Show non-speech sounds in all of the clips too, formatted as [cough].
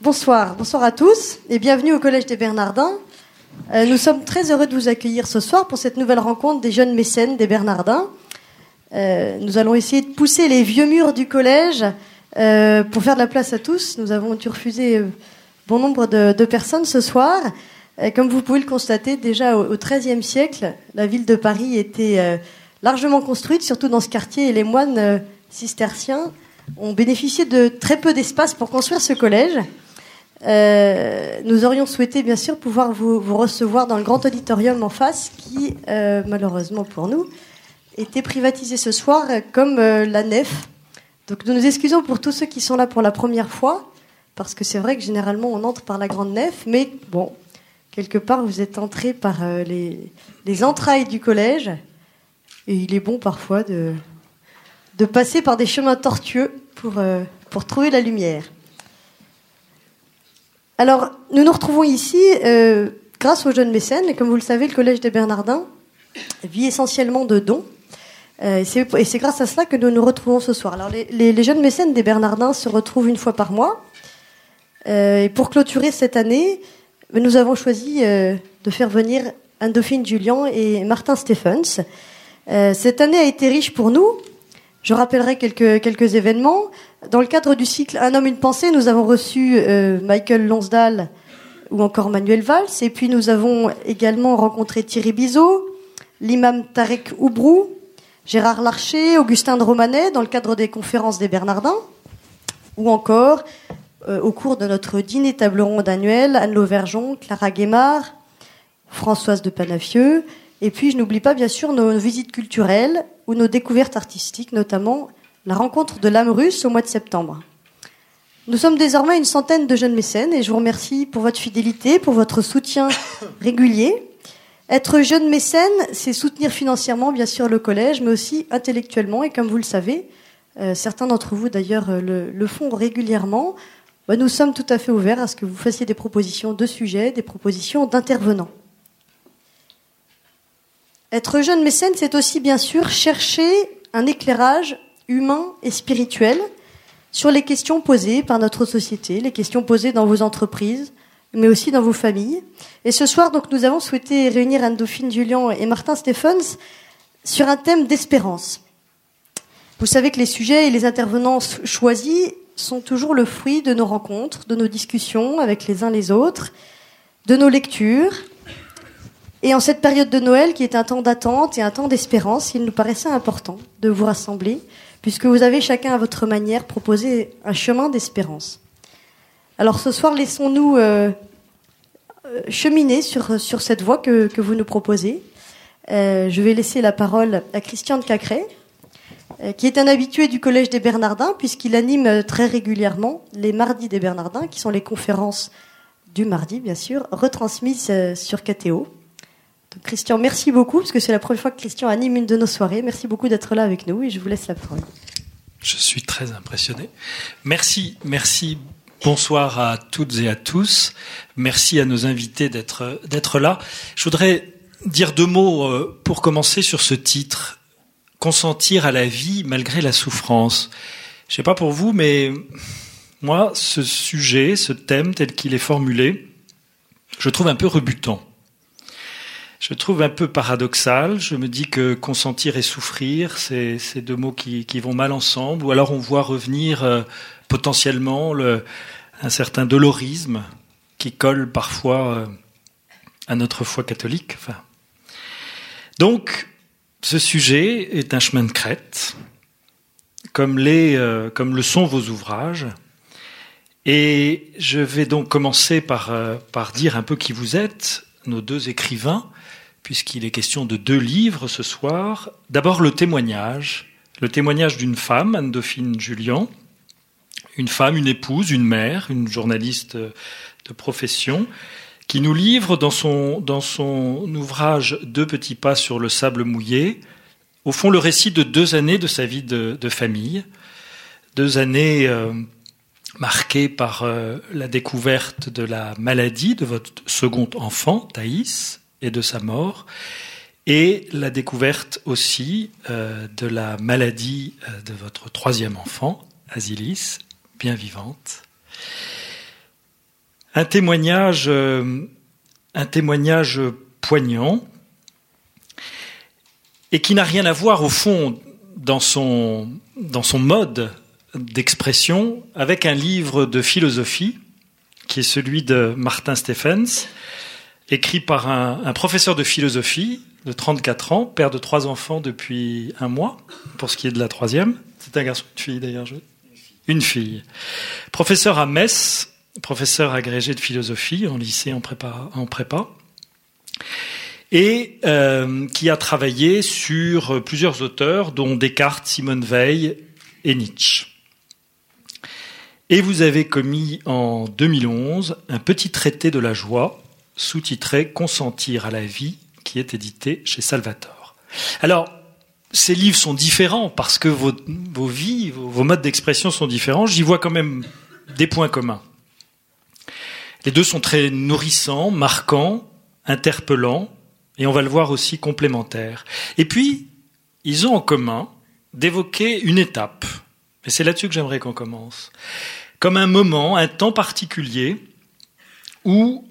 bonsoir. Bonsoir à tous et bienvenue au Collège des Bernardins. Euh, nous sommes très heureux de vous accueillir ce soir pour cette nouvelle rencontre des jeunes mécènes des Bernardins. Euh, nous allons essayer de pousser les vieux murs du collège euh, pour faire de la place à tous. Nous avons dû refuser bon nombre de, personnes ce soir. comme vous pouvez le constater, déjà au XIIIe siècle, la ville de Paris était largement construite, surtout dans ce quartier, et les moines cisterciens ont bénéficié de très peu d'espace pour construire ce collège. Euh, nous aurions souhaité bien sûr pouvoir vous, recevoir dans le grand auditorium en face qui, euh, malheureusement pour nous, était privatisé ce soir comme euh, la nef. Donc nous nous excusons pour tous ceux qui sont là pour la première fois, parce que c'est vrai que généralement on entre par la grande nef, mais bon, quelque part vous êtes entrés par les, les, entrailles du collège, et il est bon parfois de, passer par des chemins tortueux pour trouver la lumière. Alors, nous nous retrouvons ici euh, grâce aux jeunes mécènes. Et comme vous le savez, le Collège des Bernardins vit essentiellement de dons. Euh, et c'est grâce à cela que nous nous retrouvons ce soir. Alors, les, jeunes mécènes des Bernardins se retrouvent une fois par mois. Euh, et pour clôturer cette année, nous avons choisi de faire venir Anne-Dauphine Julien et Martin Stephens. cette année a été riche pour nous. Je rappellerai quelques, événements. Dans le cadre du cycle Un homme, une pensée, nous avons reçu euh, Michael Lonsdal ou encore Manuel Valls. Et puis nous avons également rencontré Thierry Bizot, l'imam Tarek Oubrou, Gérard Larcher, Augustin de Romanet dans le cadre des conférences des Bernardins. Ou encore, euh, au cours de notre dîner table ronde annuel, Anne Lauvergeon, Clara Guémard, Françoise de Panafieux. Et puis je n'oublie pas bien sûr nos visites culturelles ou nos découvertes artistiques, notamment la rencontre de l'âme russe au mois de septembre. Nous sommes désormais une centaine de jeunes mécènes et je vous remercie pour votre fidélité, pour votre soutien [coughs] régulier. Être jeune mécène, c'est soutenir financièrement, bien sûr, le collège, mais aussi intellectuellement. Et comme vous le savez, euh, certains d'entre vous d'ailleurs euh, le, font régulièrement, bah, nous sommes tout à fait ouverts à ce que vous fassiez des propositions de sujets, des propositions d'intervenants. Être jeune mécène, c'est aussi bien sûr chercher un éclairage humain et spirituel sur les questions posées par notre société, les questions posées dans vos entreprises, mais aussi dans vos familles. Et ce soir, donc, nous avons souhaité réunir Anne-Dauphine Julien et Martin Stephens sur un thème d'espérance. Vous savez que les sujets et les intervenants choisis sont toujours le fruit de nos rencontres, de nos discussions avec les uns les autres, de nos lectures. Et en cette période de Noël, qui est un temps d'attente et un temps d'espérance, il nous paraissait important de vous rassembler puisque vous avez chacun à votre manière proposé un chemin d'espérance. Alors ce soir, laissons-nous euh, euh, cheminer sur, sur cette voie que, que vous nous proposez. Euh, je vais laisser la parole à Christian de Cacré, qui est un habitué du Collège des Bernardins, puisqu'il anime très régulièrement les mardis des Bernardins, qui sont les conférences du mardi, bien sûr, retransmises sur KTO. Christian, merci beaucoup, parce que c'est la première fois que Christian anime une de nos soirées. Merci beaucoup d'être là avec nous et je vous laisse la parole. Je suis très impressionné. Merci, merci. Bonsoir à toutes et à tous. Merci à nos invités d'être d'être là. Je voudrais dire deux mots euh, pour commencer sur ce titre consentir à la vie malgré la souffrance. Je sais pas pour vous, mais moi, ce sujet, ce thème tel qu'il est formulé, je trouve un peu rebutant je trouve un peu paradoxal. Je me dis que consentir et souffrir, c'est deux mots qui, vont mal ensemble. Ou alors on voit revenir euh, potentiellement le, un certain dolorisme qui colle parfois euh, à notre foi catholique. Donc, ce sujet est un chemin de crête, euh, comme le sont vos ouvrages. Et je vais donc commencer par dire un peu qui vous êtes, nos deux écrivains, puisqu'il est question de deux livres ce soir. D'abord le témoignage, le témoignage d'une femme, Anne-Dauphine Julien, une femme, une épouse, une mère, une journaliste de profession, qui nous livre dans son, ouvrage Deux petits pas sur le sable mouillé, au fond le récit de deux années de sa vie de, famille, deux années euh, marquées par euh, la découverte de la maladie de votre second enfant, Thaïs, et de sa mort, et la découverte aussi euh, de la maladie euh, de votre troisième enfant, Asilis, bien vivante. un témoignage, un témoignage poignant et qui n'a rien à voir au fond dans son, dans son mode d'expression avec un livre de philosophie qui est celui de Martin Stephens, écrit par un, professeur de philosophie de 34 ans, père de trois enfants depuis un mois, pour ce qui est de la troisième. C'est un garçon, une fille d'ailleurs. Je... Une fille. Professeur à Metz, professeur agrégé de philosophie en lycée en prépa. En prépa et euh, qui a travaillé sur plusieurs auteurs, dont Descartes, Simone Veil et Nietzsche. Et vous avez commis en 2011 un petit traité de la joie, sous-titré Consentir à la vie, qui est édité chez Salvatore. Alors, ces livres sont différents parce que vos, vies, vos, vos modes d'expression sont différents. J'y vois quand même des points communs. Les deux sont très nourrissants, marquants, interpellants, et on va le voir aussi complémentaires. Et puis, ils ont en commun d'évoquer une étape, et c'est là-dessus que j'aimerais qu'on commence, comme un moment, un temps particulier où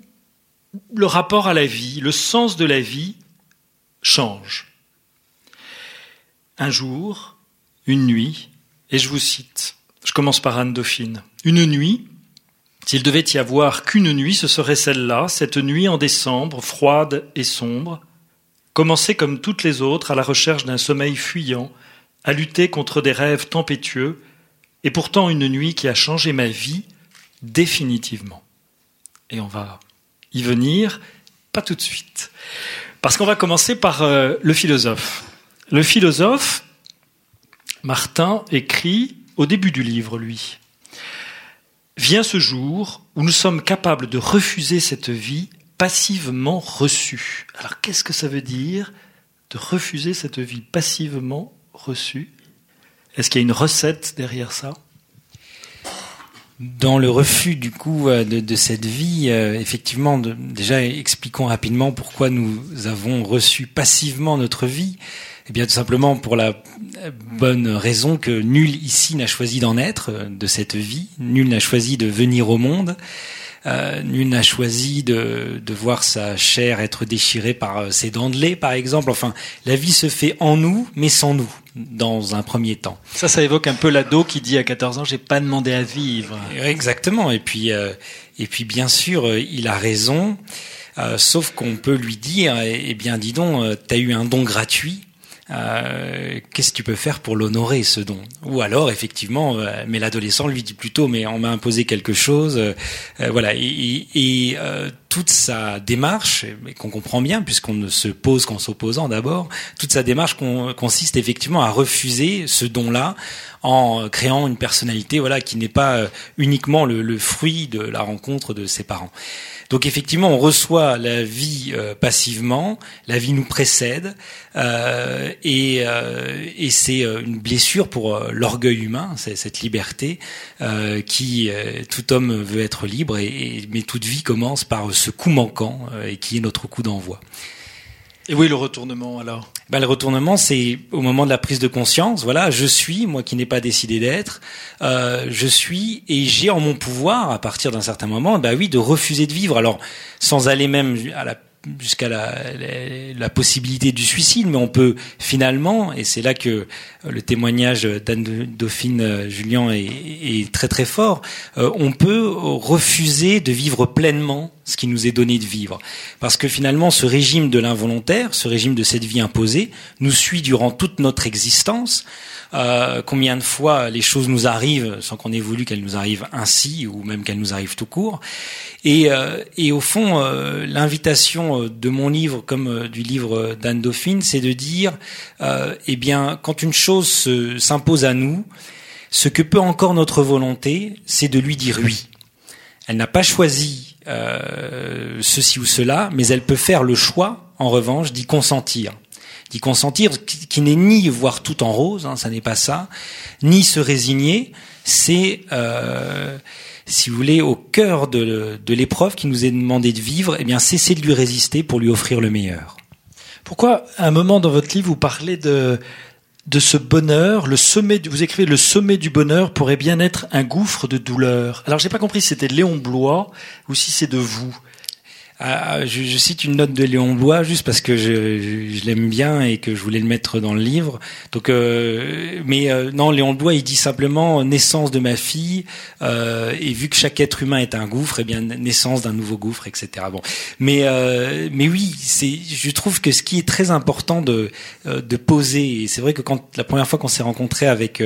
le rapport à la vie, le sens de la vie change. Un jour, une nuit, et je vous cite, je commence par Anne Dauphine, une nuit, s'il devait y avoir qu'une nuit, ce serait celle-là, cette nuit en décembre, froide et sombre, commencer comme toutes les autres à la recherche d'un sommeil fuyant, à lutter contre des rêves tempétueux, et pourtant une nuit qui a changé ma vie définitivement. Et on va venir, pas tout de suite. Parce qu'on va commencer par euh, le philosophe. Le philosophe, Martin, écrit au début du livre, lui. Vient ce jour où nous sommes capables de refuser cette vie passivement reçue. Alors qu'est-ce que ça veut dire de refuser cette vie passivement reçue? Est-ce qu'il y a une recette derrière ça? Dans le refus du coup euh, de, cette vie, euh, effectivement, déjà expliquons rapidement pourquoi nous avons reçu passivement notre vie. Eh bien, tout simplement pour la bonne raison que nul ici n'a choisi d'en être euh, de cette vie, nul n'a choisi de venir au monde. Euh, nul n'a choisi de, de, voir sa chair être déchirée par euh, ses dents de lait, par exemple. Enfin, la vie se fait en nous, mais sans nous, dans un premier temps. Ça, ça évoque un peu l'ado qui dit à 14 ans, j'ai pas demandé à vivre. Exactement. Et puis, euh, et puis, bien sûr, euh, il a raison. Euh, sauf qu'on peut lui dire, eh, eh bien, dis donc, t'as eu un don gratuit. Euh, qu'est-ce que tu peux faire pour l'honorer ce don? Ou alors effectivement, euh, mais l'adolescent lui dit plutôt, mais on m'a imposé quelque chose, euh, voilà. Et, et toute sa démarche, qu'on comprend bien puisqu'on ne se pose qu'en s'opposant d'abord, toute sa démarche consiste effectivement à refuser ce don-là en créant une personnalité, voilà, qui n'est pas uniquement le, fruit de la rencontre de ses parents. Donc effectivement, on reçoit la vie euh, passivement, la vie nous précède, euh, et, euh, et c'est euh, une blessure pour euh, l'orgueil humain, cette liberté qui tout homme veut être libre, et, mais toute vie commence par ce coup manquant et qui est notre coup d'envoi. Et oui, le retournement alors? Ben, Le retournement, c'est au moment de la prise de conscience. Voilà, je suis, moi qui n'ai pas décidé d'être, euh, je suis et j'ai en mon pouvoir, à partir d'un certain moment, ben oui, de refuser de vivre. Alors, sans aller même à la jusqu'à la, la, la, possibilité du suicide, mais on peut finalement, et c'est là que le témoignage d'Anne Dauphine euh, Julien est, est, très très fort, euh, on peut refuser de vivre pleinement ce qui nous est donné de vivre. Parce que finalement, ce régime de l'involontaire, ce régime de cette vie imposée, nous suit durant toute notre existence. Euh, combien de fois les choses nous arrivent sans qu'on ait voulu qu'elles nous arrivent ainsi, ou même qu'elles nous arrivent tout court. Et, euh, au fond, euh, l'invitation de mon livre, comme du livre d'Anne Dauphine, c'est de dire, eh bien, quand une chose s'impose à nous, ce que peut encore notre volonté, c'est de lui dire oui. Elle n'a pas choisi euh, ceci ou cela, mais elle peut faire le choix, en revanche, d'y consentir. D'y consentir, qui, n'est ni voir tout en rose, hein, ça n'est pas ça, ni se résigner, c'est euh, si vous voulez, au cœur de, de l'épreuve qui nous est demandé de vivre, eh bien, cesser de lui résister pour lui offrir le meilleur. Pourquoi, à un moment dans votre livre, vous parlez de de ce bonheur, le sommet, vous écrivez le sommet du bonheur pourrait bien être un gouffre de douleur. Alors j'ai pas compris si c'était Léon Blois ou si c'est de vous. Ah, je, je, cite une note de Léon Blois juste parce que je, je, l'aime bien et que je voulais le mettre dans le livre. Donc, euh, mais euh, non, Léon Blois, il dit simplement naissance de ma fille euh, et vu que chaque être humain est un gouffre, eh bien naissance d'un nouveau gouffre, etc. Bon, mais euh, mais oui, c'est, je trouve que ce qui est très important de euh, de poser, et c'est vrai que quand la première fois qu'on s'est rencontré avec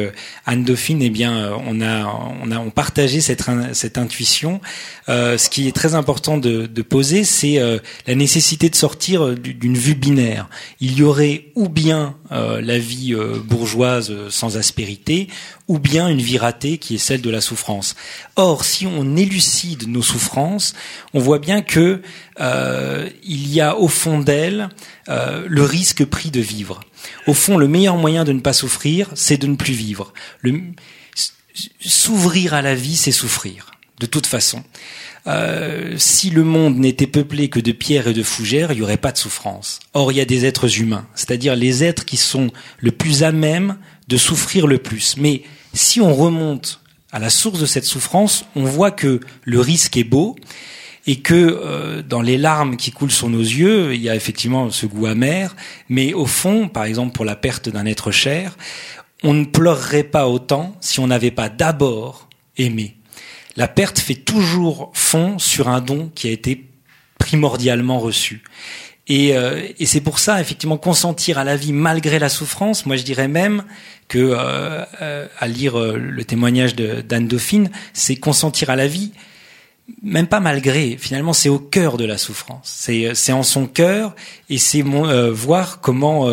Anne Dauphine, eh bien on a on a on partagé cette cette intuition. ce qui est très important de, de poser c'est euh, la nécessité de sortir euh, d'une vue binaire. Il y aurait ou bien euh, la vie bourgeoise sans aspérité, ou bien une vie ratée qui est celle de la souffrance. Or, si on élucide nos souffrances, on voit bien que il y a au fond d'elles le risque pris de vivre. Au fond, le meilleur moyen de ne pas souffrir, c'est de ne plus vivre. S'ouvrir à la vie, c'est souffrir, de toute façon. Euh, si le monde n'était peuplé que de pierres et de fougères, il n'y aurait pas de souffrance. Or, il y a des êtres humains, c'est-à-dire les êtres qui sont le plus à même de souffrir le plus. Mais si on remonte à la source de cette souffrance, on voit que le risque est beau et que euh, dans les larmes qui coulent sur nos yeux, il y a effectivement ce goût amer, mais au fond, par exemple pour la perte d'un être cher, on ne pleurerait pas autant si on n'avait pas d'abord aimé la perte fait toujours fond sur un don qui a été primordialement reçu. Et, euh, et c'est pour ça, effectivement, consentir à la vie malgré la souffrance. Moi, je dirais même que, euh, euh, à lire le témoignage d'Anne Dauphine, c'est consentir à la vie, même pas malgré. Finalement, c'est au cœur de la souffrance. C'est en son cœur, et c'est voir comment,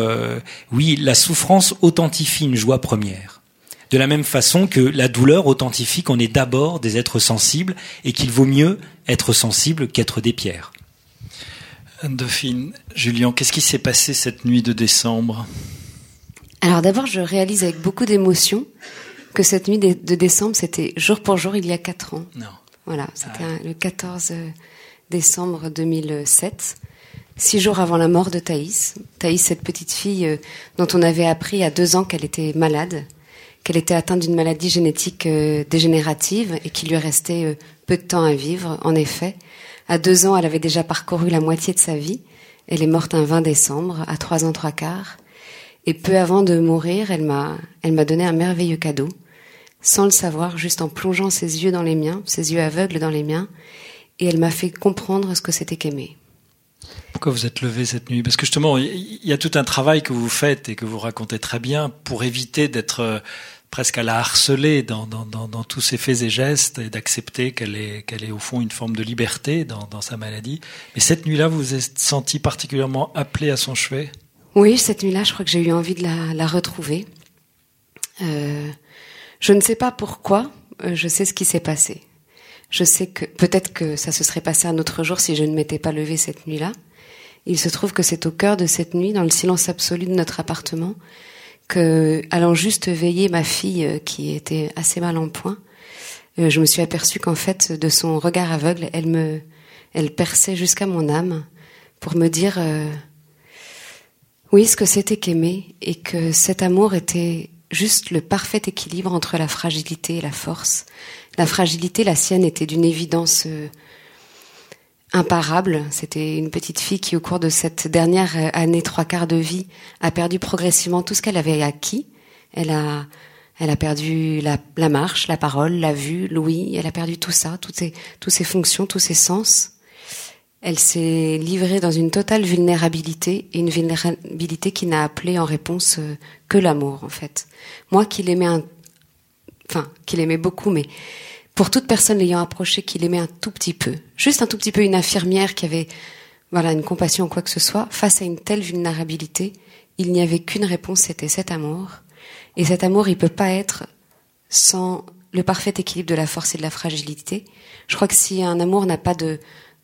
oui, la souffrance authentifie une joie première de la même façon que la douleur authentifie qu'on est d'abord des êtres sensibles et qu'il vaut mieux être sensible qu'être des pierres. Dauphine, Julien, qu'est-ce qui s'est passé cette nuit de décembre? Alors d'abord, je réalise avec beaucoup d'émotion que cette nuit de décembre, c'était jour pour jour il y a quatre ans. Non. Voilà, c'était ah le 14 décembre 2007 six jours avant la mort de Thaïs. Thaïs, cette petite fille euh, dont on avait appris à deux ans qu'elle était malade, qu'elle était atteinte d'une maladie génétique euh, dégénérative et qu'il lui restait euh, peu de temps à vivre. En effet, à deux ans, elle avait déjà parcouru la moitié de sa vie. Elle est morte un 20 décembre, à trois ans trois quarts. Et peu avant de mourir, elle m'a, elle m'a donné un merveilleux cadeau, sans le savoir, juste en plongeant ses yeux dans les miens, ses yeux aveugles dans les miens, et elle m'a fait comprendre ce que c'était qu'aimer. Pourquoi vous êtes levé cette nuit? Parce que justement, il y a tout un travail que vous faites et que vous racontez très bien pour éviter d'être euh, presque à la harceler dans, dans, dans, tous ses faits et gestes et d'accepter qu'elle est, est au fond une forme de liberté dans, sa maladie. Mais cette nuit-là, vous vous êtes senti particulièrement appelé à son chevet? Oui, cette nuit-là, je crois que j'ai eu envie de la, la retrouver. Euh, je ne sais pas pourquoi, euh, je sais ce qui s'est passé. Je sais que peut-être que ça se serait passé un autre jour si je ne m'étais pas levée cette nuit-là. Il se trouve que c'est au cœur de cette nuit, dans le silence absolu de notre appartement, que, allant juste veiller ma fille euh, qui était assez mal en point, euh, je me suis aperçue qu'en fait, de son regard aveugle, elle me, elle perçait jusqu'à mon âme pour me dire, euh, oui, ce que c'était qu'aimer et que cet amour était juste le parfait équilibre entre la fragilité et la force. La fragilité, la sienne, était d'une évidence imparable. C'était une petite fille qui, au cours de cette dernière année, trois quarts de vie, a perdu progressivement tout ce qu'elle avait acquis. Elle a, elle a perdu la, la, marche, la parole, la vue, l'ouïe. Elle a perdu tout ça, toutes ses, toutes ses fonctions, tous ses sens. Elle s'est livrée dans une totale vulnérabilité et une vulnérabilité qui n'a appelé en réponse euh, que l'amour, en fait. Moi qui l'aimais enfin, qui l'aimais beaucoup, mais pour toute personne l'ayant approché qu'il aimait un tout petit peu, juste un tout petit peu une infirmière qui avait voilà une compassion ou quoi que ce soit, face à une telle vulnérabilité, il n'y avait qu'une réponse, c'était cet amour. Et cet amour, il peut pas être sans le parfait équilibre de la force et de la fragilité. Je crois que si un amour n'a pas de,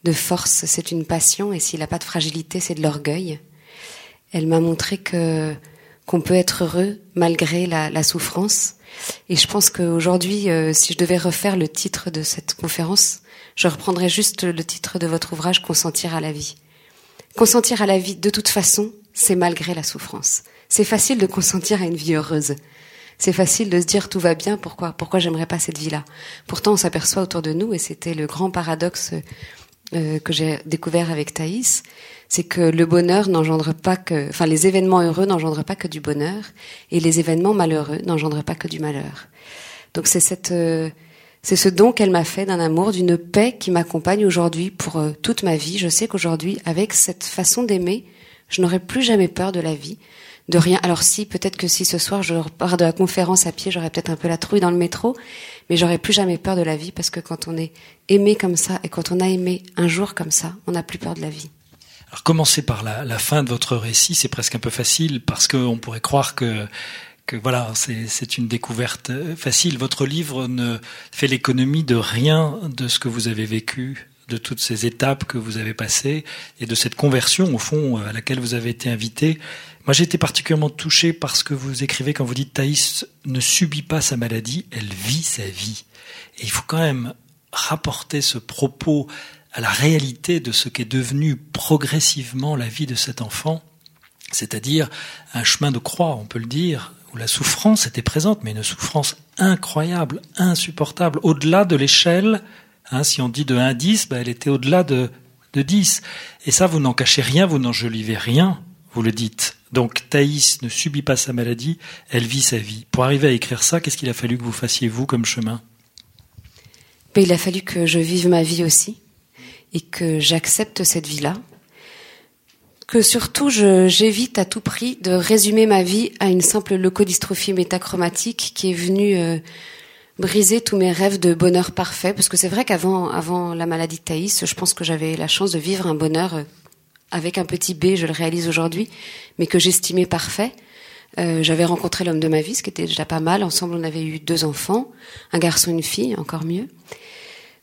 de force, c'est une passion, et s'il n'a pas de fragilité, c'est de l'orgueil. Elle m'a montré que qu'on peut être heureux malgré la, la souffrance, et je pense qu'aujourd'hui, euh, si je devais refaire le titre de cette conférence, je reprendrais juste le titre de votre ouvrage, Consentir à la vie. Consentir à la vie, de toute façon, c'est malgré la souffrance. C'est facile de consentir à une vie heureuse. C'est facile de se dire tout va bien, pourquoi pourquoi j'aimerais pas cette vie-là? Pourtant, on s'aperçoit autour de nous, et c'était le grand paradoxe euh, que j'ai découvert avec Thaïs, c'est que le bonheur n'engendre pas que, enfin les événements heureux n'engendrent pas que du bonheur, et les événements malheureux n'engendrent pas que du malheur. Donc c'est cette euh, c'est ce don qu'elle m'a fait d'un amour, d'une paix qui m'accompagne aujourd'hui pour euh, toute ma vie. Je sais qu'aujourd'hui, avec cette façon d'aimer, je n'aurai plus jamais peur de la vie, de rien. Alors si, peut-être que si ce soir je repars de la conférence à pied, j'aurais peut-être un peu la trouille dans le métro, mais j'aurais plus jamais peur de la vie parce que quand on est aimé comme ça et quand on a aimé un jour comme ça, on n'a plus peur de la vie. Alors commencer par la, la fin de votre récit, c'est presque un peu facile parce qu'on pourrait croire que que voilà, c'est une découverte facile. Votre livre ne fait l'économie de rien de ce que vous avez vécu, de toutes ces étapes que vous avez passées et de cette conversion au fond à laquelle vous avez été invité. Moi, j'ai été particulièrement touché par ce que vous écrivez quand vous dites Thaïs ne subit pas sa maladie, elle vit sa vie. Et il faut quand même rapporter ce propos à la réalité de ce qu'est devenu progressivement la vie de cet enfant, c'est-à-dire un chemin de croix, on peut le dire, où la souffrance était présente, mais une souffrance incroyable, insupportable, au-delà de l'échelle. Hein, si on dit de 1 à 10, bah, elle était au-delà de, de 10. Et ça, vous n'en cachez rien, vous n'enjolivez rien, vous le dites. Donc Thaïs ne subit pas sa maladie, elle vit sa vie. Pour arriver à écrire ça, qu'est-ce qu'il a fallu que vous fassiez, vous, comme chemin? Mais Il a fallu que je vive ma vie aussi et que j'accepte cette vie-là, que surtout j'évite à tout prix de résumer ma vie à une simple leucodystrophie métachromatique qui est venue euh, briser tous mes rêves de bonheur parfait. Parce que c'est vrai qu'avant avant la maladie de Thaïs, je pense que j'avais la chance de vivre un bonheur euh, avec un petit B, je le réalise aujourd'hui, mais que j'estimais parfait. Euh, j'avais rencontré l'homme de ma vie, ce qui était déjà pas mal. Ensemble, on avait eu deux enfants, un garçon et une fille, encore mieux.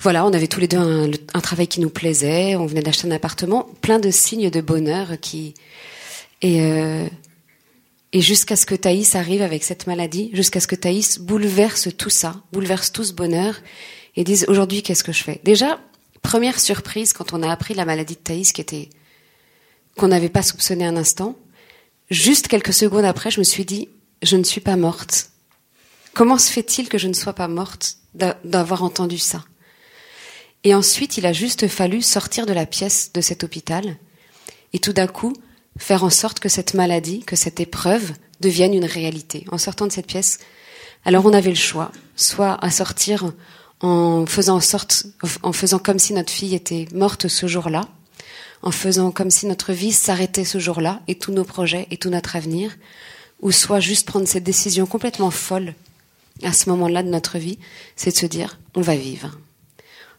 Voilà, on avait tous les deux un, un travail qui nous plaisait, on venait d'acheter un appartement, plein de signes de bonheur qui et euh, et jusqu'à ce que Thaïs arrive avec cette maladie, jusqu'à ce que Thaïs bouleverse tout ça, bouleverse tout ce bonheur et dise aujourd'hui qu'est-ce que je fais? Déjà, première surprise quand on a appris la maladie de Thaïs qui était qu'on n'avait pas soupçonné un instant, juste quelques secondes après, je me suis dit je ne suis pas morte. Comment se fait-il que je ne sois pas morte d'avoir entendu ça? Et ensuite, il a juste fallu sortir de la pièce de cet hôpital et tout d'un coup faire en sorte que cette maladie, que cette épreuve devienne une réalité. En sortant de cette pièce, alors on avait le choix, soit à sortir en faisant en sorte, en faisant comme si notre fille était morte ce jour-là, en faisant comme si notre vie s'arrêtait ce jour-là et tous nos projets et tout notre avenir, ou soit juste prendre cette décision complètement folle à ce moment-là de notre vie, c'est de se dire on va vivre.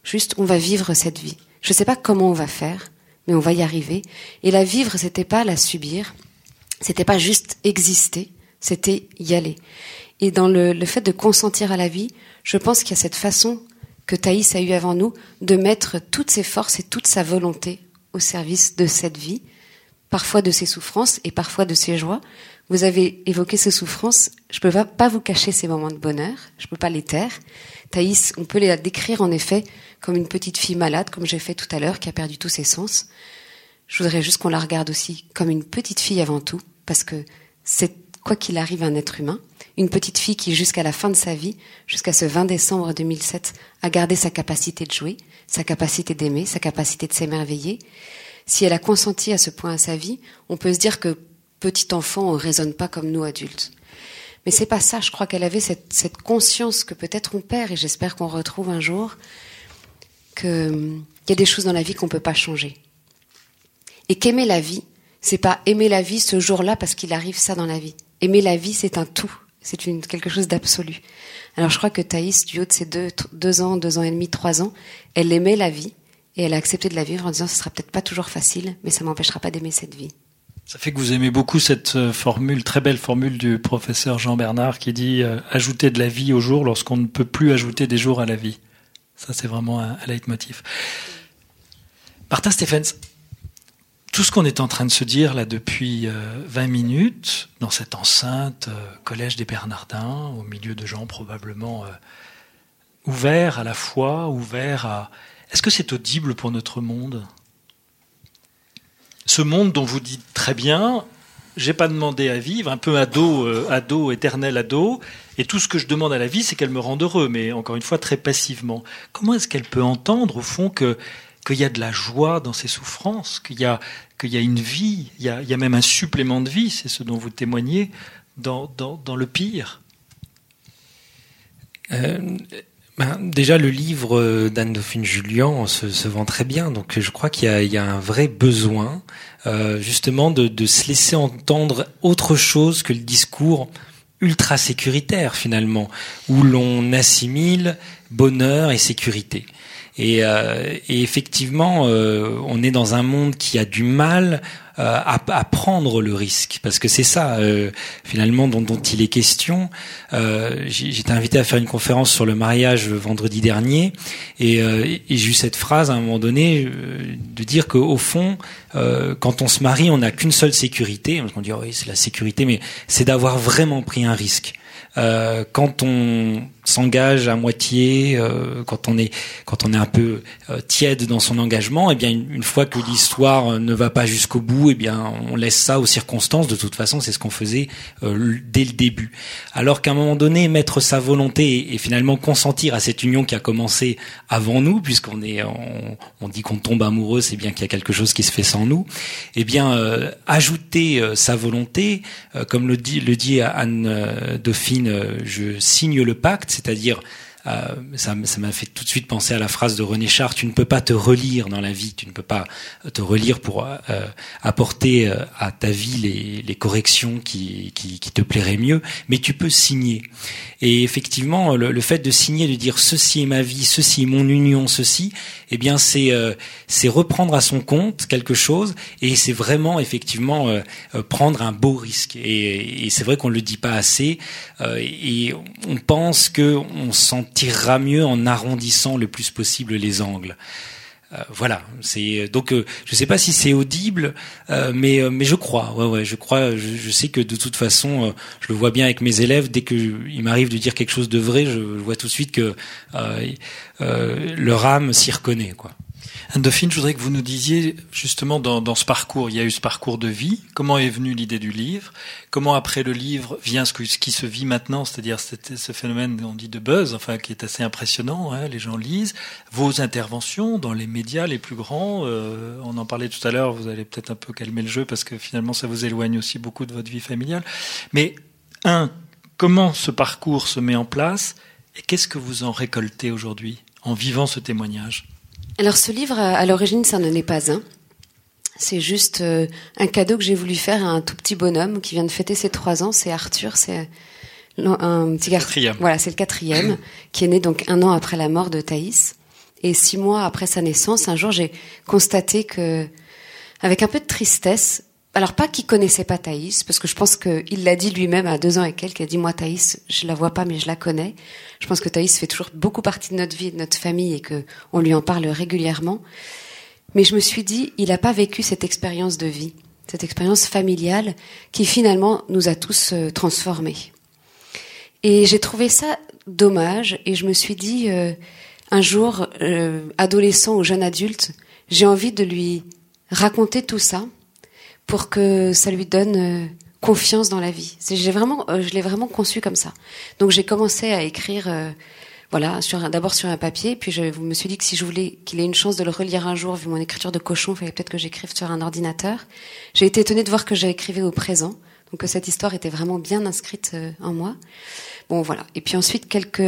Juste, on va vivre cette vie. Je ne sais pas comment on va faire, mais on va y arriver. Et la vivre, c'était pas la subir, c'était pas juste exister, c'était y aller. Et dans le, fait de consentir à la vie, je pense qu'il y a cette façon que Thaïs a eu avant nous de mettre toutes ses forces et toute sa volonté au service de cette vie, parfois de ses souffrances et parfois de ses joies. Vous avez évoqué ces souffrances, je ne peux pas vous cacher ces moments de bonheur, je ne peux pas les taire. Thaïs, on peut les décrire en effet comme une petite fille malade, comme j'ai fait tout à l'heure, qui a perdu tous ses sens. Je voudrais juste qu'on la regarde aussi comme une petite fille avant tout, parce que c'est quoi qu'il arrive un être humain, une petite fille qui jusqu'à la fin de sa vie, jusqu'à ce 20 décembre 2007, a gardé sa capacité de jouer, sa capacité d'aimer, sa capacité de s'émerveiller. Si elle a consenti à ce point à sa vie, on peut se dire que petit enfant, on raisonne pas comme nous adultes. Mais c'est pas ça. Je crois qu'elle avait cette, conscience que peut-être on perd, et j'espère qu'on retrouve un jour, qu'il y a des choses dans la vie qu'on peut pas changer. Et qu'aimer la vie, c'est pas aimer la vie ce jour-là parce qu'il arrive ça dans la vie. Aimer la vie, c'est un tout. C'est quelque chose d'absolu. Alors je crois que Thaïs, du haut de ses deux, deux ans, deux ans et demi, trois ans, elle aimait la vie et elle a accepté de la vivre en disant ce sera peut-être pas toujours facile, mais ça m'empêchera pas d'aimer cette vie. Ça fait que vous aimez beaucoup cette euh, formule, très belle formule du professeur Jean Bernard qui dit euh, ajouter de la vie au jour lorsqu'on ne peut plus ajouter des jours à la vie. Ça, c'est vraiment un, leitmotiv. Martin Stephens, tout ce qu'on est en train de se dire là depuis 20 euh, minutes, dans cette enceinte, euh, collège des Bernardins, au milieu de gens probablement ouverts à la foi, ouverts à... Est-ce que c'est audible pour notre monde? Ce monde dont vous dites très bien, j'ai pas demandé à vivre, un peu ado, euh, ado, éternel ado, et tout ce que je demande à la vie, c'est qu'elle me rende heureux, mais encore une fois très passivement. Comment est-ce qu'elle peut entendre au fond que qu'il y a de la joie dans ses souffrances, qu'il y a qu'il y a une vie, il y a, même un supplément de vie, c'est ce dont vous témoignez dans, dans, dans le pire? Euh, ben, déjà, le livre d'Anne-Dauphine Julien se, se, vend très bien, donc je crois qu'il y, a un vrai besoin, euh, justement, de, se laisser entendre autre chose que le discours ultra sécuritaire, finalement, où l'on assimile bonheur et sécurité. Et, euh, effectivement, euh, on est dans un monde qui a du mal euh, à, à, prendre le risque, parce que c'est ça euh, finalement dont, dont, il est question. Euh, J'étais invité à faire une conférence sur le mariage vendredi dernier, et, et j'ai eu cette phrase à un moment donné de dire qu'au fond, quand on se marie, on n'a qu'une seule sécurité. On dit oh oui, c'est la sécurité, mais c'est d'avoir vraiment pris un risque. Euh, quand on s'engage à moitié, euh, quand on est quand on est un peu euh, tiède dans son engagement, et eh bien une, fois que l'histoire ne va pas jusqu'au bout, et eh bien on laisse ça aux circonstances. De toute façon, c'est ce qu'on faisait euh, dès le début. Alors qu'à un moment donné, mettre sa volonté et, finalement consentir à cette union qui a commencé avant nous, puisqu'on est on, dit qu'on tombe amoureux, c'est bien qu'il y a quelque chose qui se fait sans nous. Et eh bien ajouter sa volonté, comme le dit le dit Anne Dauphine je signe le pacte, c'est-à-dire euh, ça, m'a fait tout de suite penser à la phrase de René Char tu ne peux pas te relire dans la vie, tu ne peux pas te relire pour euh, apporter euh, à ta vie les, les corrections qui, qui, qui, te plairaient mieux, mais tu peux signer. Et effectivement, le, le, fait de signer, de dire ceci est ma vie, ceci est mon union, ceci, eh bien c'est euh, reprendre à son compte quelque chose, et c'est vraiment effectivement euh, prendre un beau risque. Et, et c'est vrai qu'on le dit pas assez, et on pense que on s'en tirera mieux en arrondissant le plus possible les angles. Euh, voilà, c'est donc euh, je sais pas si c'est audible, euh, mais euh, mais je crois, ouais ouais, je crois, je, sais que de toute façon, euh, je le vois bien avec mes élèves. Dès que il m'arrive de dire quelque chose de vrai, je, je vois tout de suite que leur âme s'y reconnaît, quoi. Anne-Dauphine, je voudrais que vous nous disiez justement dans, ce parcours, il y a eu ce parcours de vie, comment est venue l'idée du livre, comment après le livre vient ce qui se vit maintenant, c'est-à-dire ce phénomène on dit de buzz, enfin qui est assez impressionnant, hein, les gens lisent, vos interventions dans les médias les plus grands, euh, on en parlait tout à l'heure, vous allez peut-être un peu calmer le jeu parce que finalement ça vous éloigne aussi beaucoup de votre vie familiale, mais un, comment ce parcours se met en place et qu'est-ce que vous en récoltez aujourd'hui en vivant ce témoignage? Alors ce livre, à l'origine, ça n'en est pas un. C'est juste euh, un cadeau que j'ai voulu faire à un tout petit bonhomme qui vient de fêter ses trois ans. C'est Arthur, c'est un petit garçon. Voilà, c'est le quatrième, [clears throat] qui est né donc un an après la mort de Thaïs. Et six mois après sa naissance, un jour, j'ai constaté que, avec un peu de tristesse, alors pas qu'il connaissait pas Thaïs, parce que je pense qu'il l'a dit lui-même à deux ans et quelques, il a dit moi Thaïs, je la vois pas mais je la connais. Je pense que Thaïs fait toujours beaucoup partie de notre vie, de notre famille et que on lui en parle régulièrement. Mais je me suis dit, il n'a pas vécu cette expérience de vie, cette expérience familiale qui finalement nous a tous euh, transformés. Et j'ai trouvé ça dommage et je me suis dit, euh, un jour, euh, adolescent ou jeune adulte, j'ai envie de lui raconter tout ça pour que ça lui donne euh, confiance dans la vie. J'ai vraiment, euh, je l'ai vraiment conçu comme ça. Donc j'ai commencé à écrire, euh, voilà, d'abord sur un papier, puis je me suis dit que si je voulais qu'il ait une chance de le relire un jour, vu mon écriture de cochon, il fallait peut-être que j'écrive sur un ordinateur. J'ai été étonnée de voir que j'écrivais au présent, donc que cette histoire était vraiment bien inscrite en moi. Bon voilà. Et puis ensuite quelques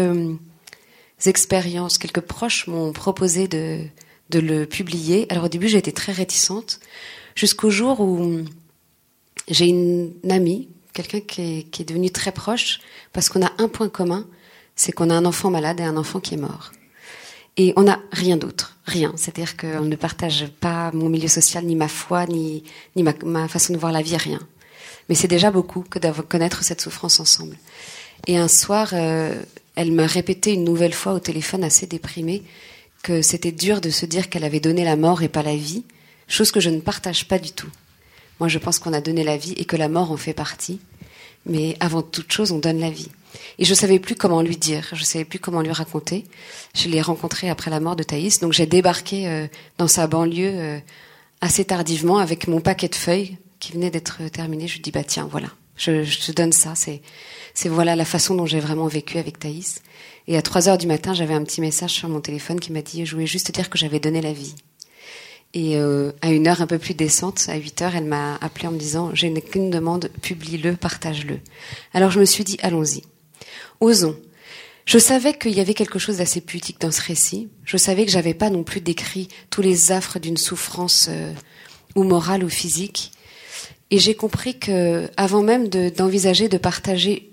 expériences, quelques proches m'ont proposé de de le publier. Alors au début j'ai été très réticente jusqu'au jour où j'ai une amie, quelqu'un qui est, devenu très proche, parce qu'on a un point commun, c'est qu'on a un enfant malade et un enfant qui est mort. Et on n'a rien d'autre, rien. C'est-à-dire qu'on ne partage pas mon milieu social, ni ma foi, ni, ma, façon de voir la vie, rien. Mais c'est déjà beaucoup que de connaître cette souffrance ensemble. Et un soir, euh, elle m'a répété une nouvelle fois au téléphone, assez déprimée, que c'était dur de se dire qu'elle avait donné la mort et pas la vie, chose que je ne partage pas du tout. Moi, je pense qu'on a donné la vie et que la mort en fait partie. Mais avant toute chose, on donne la vie. Et je savais plus comment lui dire, je savais plus comment lui raconter. Je l'ai rencontré après la mort de Thaïs, donc j'ai débarqué euh, dans sa banlieue euh, assez tardivement avec mon paquet de feuilles qui venait d'être terminé, je lui dis bah tiens voilà, je, je te donne ça. C'est c'est voilà la façon dont j'ai vraiment vécu avec Thaïs. Et à 3 heures du matin, j'avais un petit message sur mon téléphone qui m'a dit je voulais juste dire que j'avais donné la vie. Et euh, à une heure un peu plus décente, à 8 heures, elle m'a appelé en me disant j'ai qu'une demande, publie-le, partage-le. Alors je me suis dit allons-y, osons. Je savais qu'il y avait quelque chose d'assez pudique dans ce récit. Je savais que j'avais pas non plus décrit tous les affres d'une souffrance euh, ou morale ou physique. Et j'ai compris que, avant même d'envisager de, partager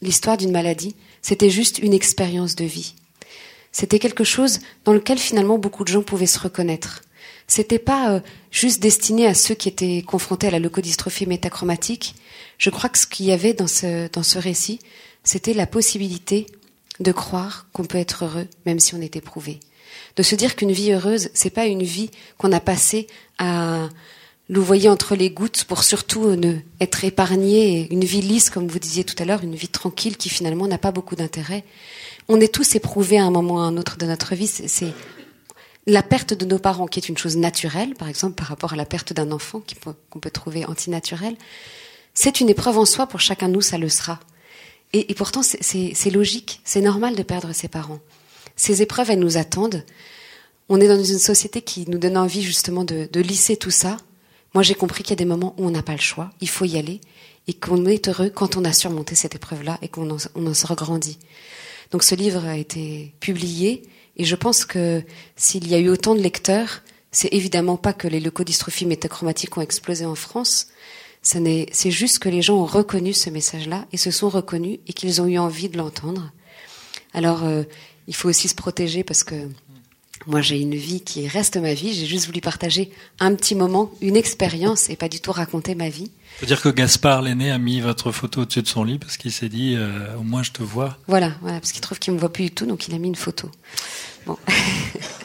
l'histoire d'une maladie, c'était juste une expérience de vie. C'était quelque chose dans lequel finalement beaucoup de gens pouvaient se reconnaître. C'était pas euh, juste destiné à ceux qui étaient confrontés à la leucodystrophie métachromatique. Je crois que ce qu'il y avait dans ce, dans ce récit, c'était la possibilité de croire qu'on peut être heureux même si on est éprouvé. De se dire qu'une vie heureuse, c'est pas une vie qu'on a passée à voyez entre les gouttes pour surtout ne être épargné, une vie lisse, comme vous disiez tout à l'heure, une vie tranquille qui finalement n'a pas beaucoup d'intérêt. On est tous éprouvés à un moment ou à un autre de notre vie. C'est la perte de nos parents, qui est une chose naturelle, par exemple par rapport à la perte d'un enfant qu'on peut trouver antinaturelle. C'est une épreuve en soi, pour chacun de nous, ça le sera. Et, pourtant, c'est logique, c'est normal de perdre ses parents. Ces épreuves, elles nous attendent. On est dans une société qui nous donne envie justement de, lisser tout ça moi, j'ai compris qu'il y a des moments où on n'a pas le choix, il faut y aller, et qu'on est heureux quand on a surmonté cette épreuve-là et qu'on en, en se regrandit. Donc ce livre a été publié, et je pense que s'il y a eu autant de lecteurs, c'est évidemment pas que les leucodystrophies métachromatiques ont explosé en France, c'est juste que les gens ont reconnu ce message-là et se sont reconnus et qu'ils ont eu envie de l'entendre. Alors, euh, il faut aussi se protéger parce que moi, j'ai une vie qui reste ma vie. J'ai juste voulu partager un petit moment, une expérience, et pas du tout raconter ma vie. Faut dire que Gaspard l'aîné a mis votre photo au-dessus de son lit parce qu'il s'est dit euh, au moins je te vois. Voilà, voilà, parce qu'il trouve qu'il me voit plus du tout, donc il a mis une photo. Bon.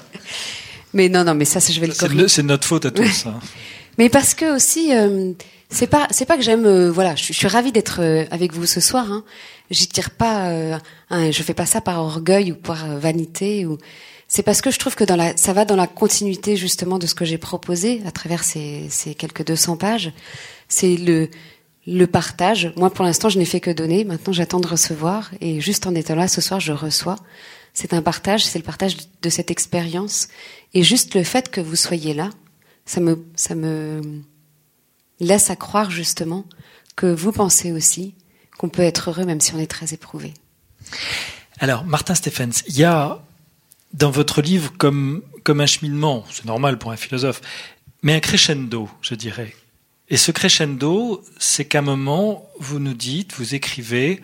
[laughs] mais non, non, mais ça, je vais le C'est notre faute à tous. Hein. [laughs] mais parce que aussi, euh, c'est pas, c'est pas que j'aime. Euh, voilà, je, suis ravie d'être avec vous ce soir. Hein. J'y tire pas. Hein, je fais pas ça par orgueil ou par vanité ou c'est parce que je trouve que dans la, ça va dans la continuité justement de ce que j'ai proposé à travers ces, ces quelques 200 pages. C'est le, le partage. Moi, pour l'instant, je n'ai fait que donner. Maintenant, j'attends de recevoir. Et juste en étant là, ce soir, je reçois. C'est un partage, c'est le partage de cette expérience. Et juste le fait que vous soyez là, ça me, ça me laisse à croire justement que vous pensez aussi qu'on peut être heureux même si on est très éprouvé. Alors, Martin Stephens, il y a dans votre livre comme, comme un cheminement, c'est normal pour un philosophe, mais un crescendo, je dirais. Et ce crescendo, c'est qu'à un moment, vous nous dites, vous écrivez,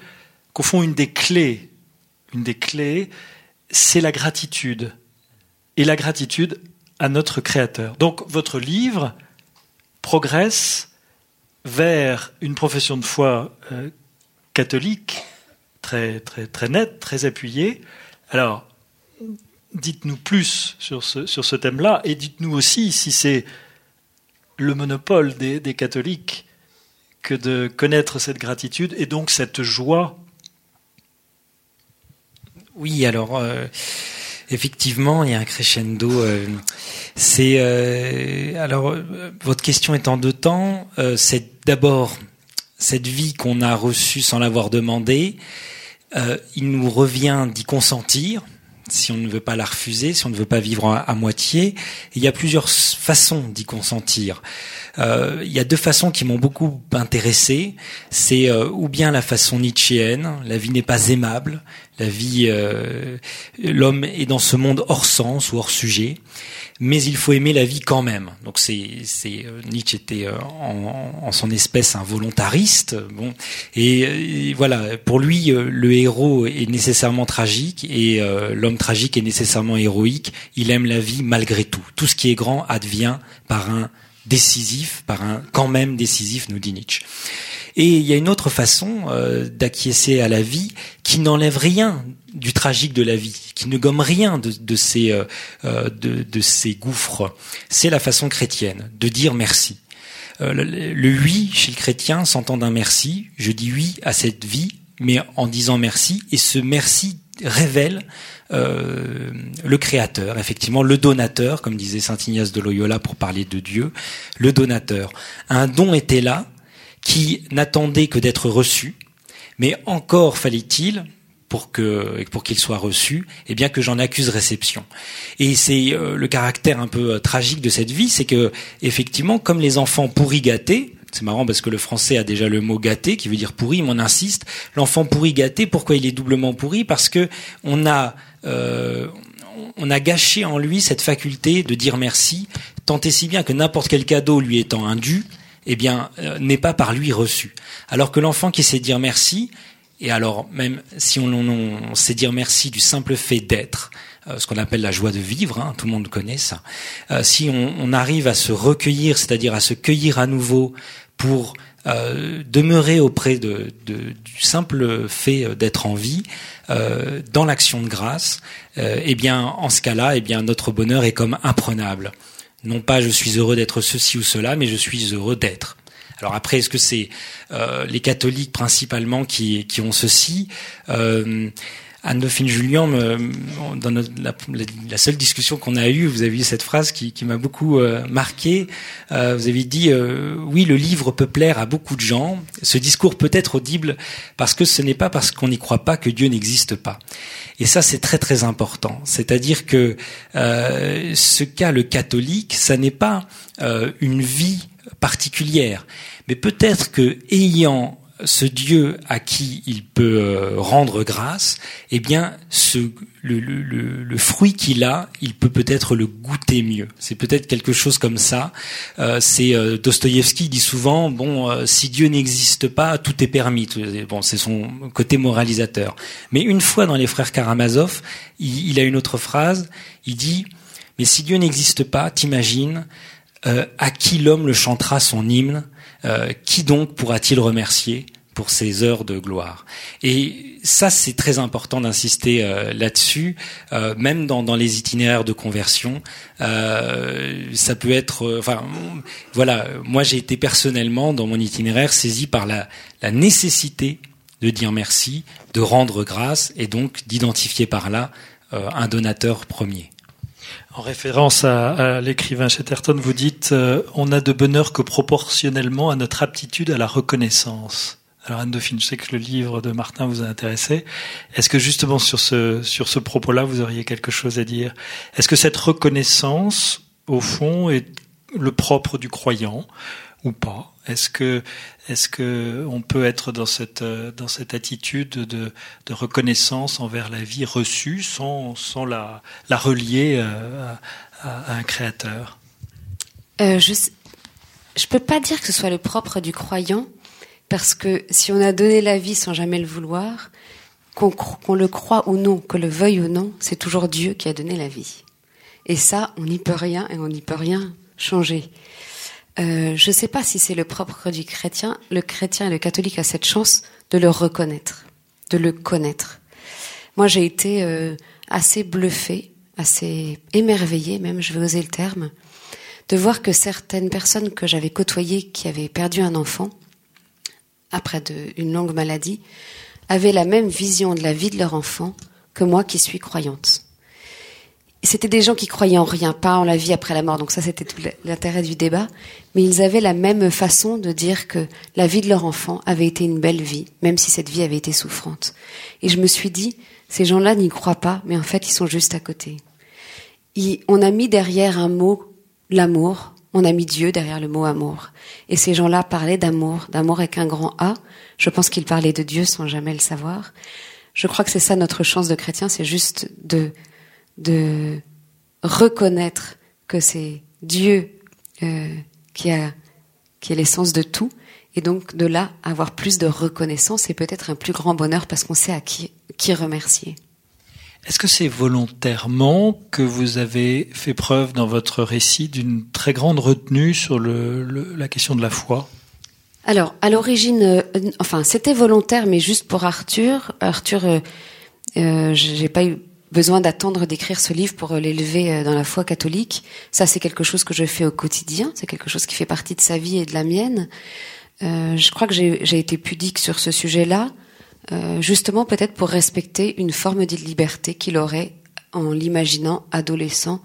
qu'au fond, une des clés, une des clés, c'est la gratitude. Et la gratitude à notre Créateur. Donc, votre livre progresse vers une profession de foi euh, catholique très, très, très nette, très appuyée. Alors, dites-nous plus sur ce, thème-là et dites-nous aussi si c'est le monopole des, catholiques que de connaître cette gratitude et donc cette joie. Oui, alors euh, effectivement, il y a un crescendo. Euh, c'est euh, alors votre question est en deux temps. c'est d'abord cette vie qu'on a reçue sans l'avoir demandé. il nous revient d'y consentir si on ne veut pas la refuser, si on ne veut pas vivre à, moitié. il y a plusieurs façons d'y consentir. Euh, il y a deux façons qui m'ont beaucoup intéressé. C'est euh, ou bien la façon nietzschéenne, la vie n'est pas aimable, la vie, euh, l'homme est dans ce monde hors sens ou hors sujet, mais il faut aimer la vie quand même. Donc c'est, c'est euh, Nietzsche était euh, en, en, son espèce un volontariste. Bon, et, voilà, pour lui, le héros est nécessairement tragique et l'homme tragique est nécessairement héroïque. Il aime la vie malgré tout. Tout ce qui est grand advient par un décisif, par un quand même décisif, nous dit Nietzsche. Et il y a une autre façon euh, d'acquiescer à la vie qui n'enlève rien du tragique de la vie, qui ne gomme rien de, de ces euh, euh, de, de, ces gouffres. C'est la façon chrétienne de dire merci. le, le oui chez le chrétien s'entend d'un merci. Je dis oui à cette vie, mais en disant merci. Et ce merci révèle euh, le créateur, effectivement le donateur, comme disait saint Ignace de Loyola pour parler de Dieu, le donateur. Un don était là qui n'attendait que d'être reçu, mais encore fallait-il pour que pour qu'il soit reçu, eh bien que j'en accuse réception. Et c'est euh, le caractère un peu euh, tragique de cette vie, c'est que effectivement, comme les enfants pourris gâtés, c'est marrant parce que le français a déjà le mot gâté qui veut dire pourri, mais on insiste. L'enfant pourri gâté, pourquoi il est doublement pourri? Parce que on a euh, on a gâché en lui cette faculté de dire merci, tant et si bien que n'importe quel cadeau lui étant indu, eh bien, n'est pas par lui reçu. Alors que l'enfant qui sait dire merci, et alors, même si on, sait dire merci du simple fait d'être, euh, ce qu'on appelle la joie de vivre, hein, tout le monde connaît ça, euh, si on, arrive à se recueillir, c'est-à-dire à se cueillir à nouveau pour euh, demeurer auprès du simple fait d'être en vie, dans l'action de grâce, eh bien, en ce cas-là, eh bien, notre bonheur est comme imprenable. Non pas je suis heureux d'être ceci ou cela, mais je suis heureux d'être. Alors après, est-ce que c'est euh, les catholiques principalement qui, qui ont ceci? Euh, Anne-Dauphine Julien, dans la, seule discussion qu'on a eue, vous avez eu cette phrase qui, m'a beaucoup euh, marqué. vous avez dit oui, le livre peut plaire à beaucoup de gens. Ce discours peut être audible parce que ce n'est pas parce qu'on n'y croit pas que Dieu n'existe pas. Et ça, c'est très très important. C'est-à-dire que ce qu'a le catholique, ça n'est pas une vie particulière. Mais peut-être que ayant ce Dieu à qui il peut euh, rendre grâce, eh bien, ce, le, le, le fruit qu'il a, il peut peut-être le goûter mieux. C'est peut-être quelque chose comme ça. Euh, c'est euh, Dostoïevski dit souvent bon, euh, si Dieu n'existe pas, tout est permis. Bon, c'est son côté moralisateur. Mais une fois dans les frères Karamazov, il, il a une autre phrase. Il dit mais si Dieu n'existe pas, t'imagines euh, à qui l'homme le chantera son hymne? Euh, Qui donc pourra-t-il remercier pour ces heures de gloire? Et ça, c'est très important d'insister euh, là-dessus, même dans, les itinéraires de conversion. ça peut être, enfin, voilà, moi j'ai été personnellement dans mon itinéraire saisi par la nécessité de dire merci, de rendre grâce et donc d'identifier par là un donateur premier. En référence à, l'écrivain Chatterton, vous dites euh, on a de bonheur que proportionnellement à notre aptitude à la reconnaissance. Alors Anne Dauphine, je sais que le livre de Martin vous a intéressé. Est-ce que justement sur ce sur ce propos-là, vous auriez quelque chose à dire? Est-ce que cette reconnaissance, au fond, est le propre du croyant ou pas? Est-ce que est-ce que on peut être dans cette dans cette attitude de, de reconnaissance envers la vie reçue sans sans la la relier euh, à, à, un créateur? Euh, Je je peux pas dire que ce soit le propre du croyant parce que si on a donné la vie sans jamais le vouloir, qu'on le croit ou non, que le veuille ou non, c'est toujours Dieu qui a donné la vie. Et ça, on n'y peut rien et on n'y peut rien changer. Euh, je ne sais pas si c'est le propre du chrétien. Le chrétien et le catholique a cette chance de le reconnaître, de le connaître. Moi, j'ai été euh, assez bluffée, assez émerveillée, même, je vais oser le terme, de voir que certaines personnes que j'avais côtoyées qui avaient perdu un enfant après une longue maladie avaient la même vision de la vie de leur enfant que moi qui suis croyante c'était des gens qui croyaient en rien, pas en la vie après la mort. Donc ça, c'était tout l'intérêt du débat. Mais ils avaient la même façon de dire que la vie de leur enfant avait été une belle vie, même si cette vie avait été souffrante. Et je me suis dit, ces gens-là n'y croient pas, mais en fait, ils sont juste à côté. on a mis derrière un mot l'amour, on a mis Dieu derrière le mot amour. Et ces gens-là parlaient d'amour, d'amour avec un grand A. Je pense qu'ils parlaient de Dieu sans jamais le savoir. Je crois que c'est ça notre chance de chrétien, c'est juste de de reconnaître que c'est Dieu euh, qui a qui est l'essence de tout, et donc de là avoir plus de reconnaissance et peut-être un plus grand bonheur parce qu'on sait à qui qui remercier. Est-ce que c'est volontairement que vous avez fait preuve dans votre récit d'une très grande retenue sur le, la question de la foi? Alors, à l'origine, euh, enfin, c'était volontaire, mais juste pour Arthur. Arthur, euh, euh j'ai pas eu besoin d'attendre d'écrire ce livre pour l'élever euh, dans la foi catholique. Ça, c'est quelque chose que je fais au quotidien. C'est quelque chose qui fait partie de sa vie et de la mienne. Euh, je crois que j'ai été pudique sur ce sujet-là, euh, justement peut-être pour respecter une forme de liberté qu'il aurait en l'imaginant adolescent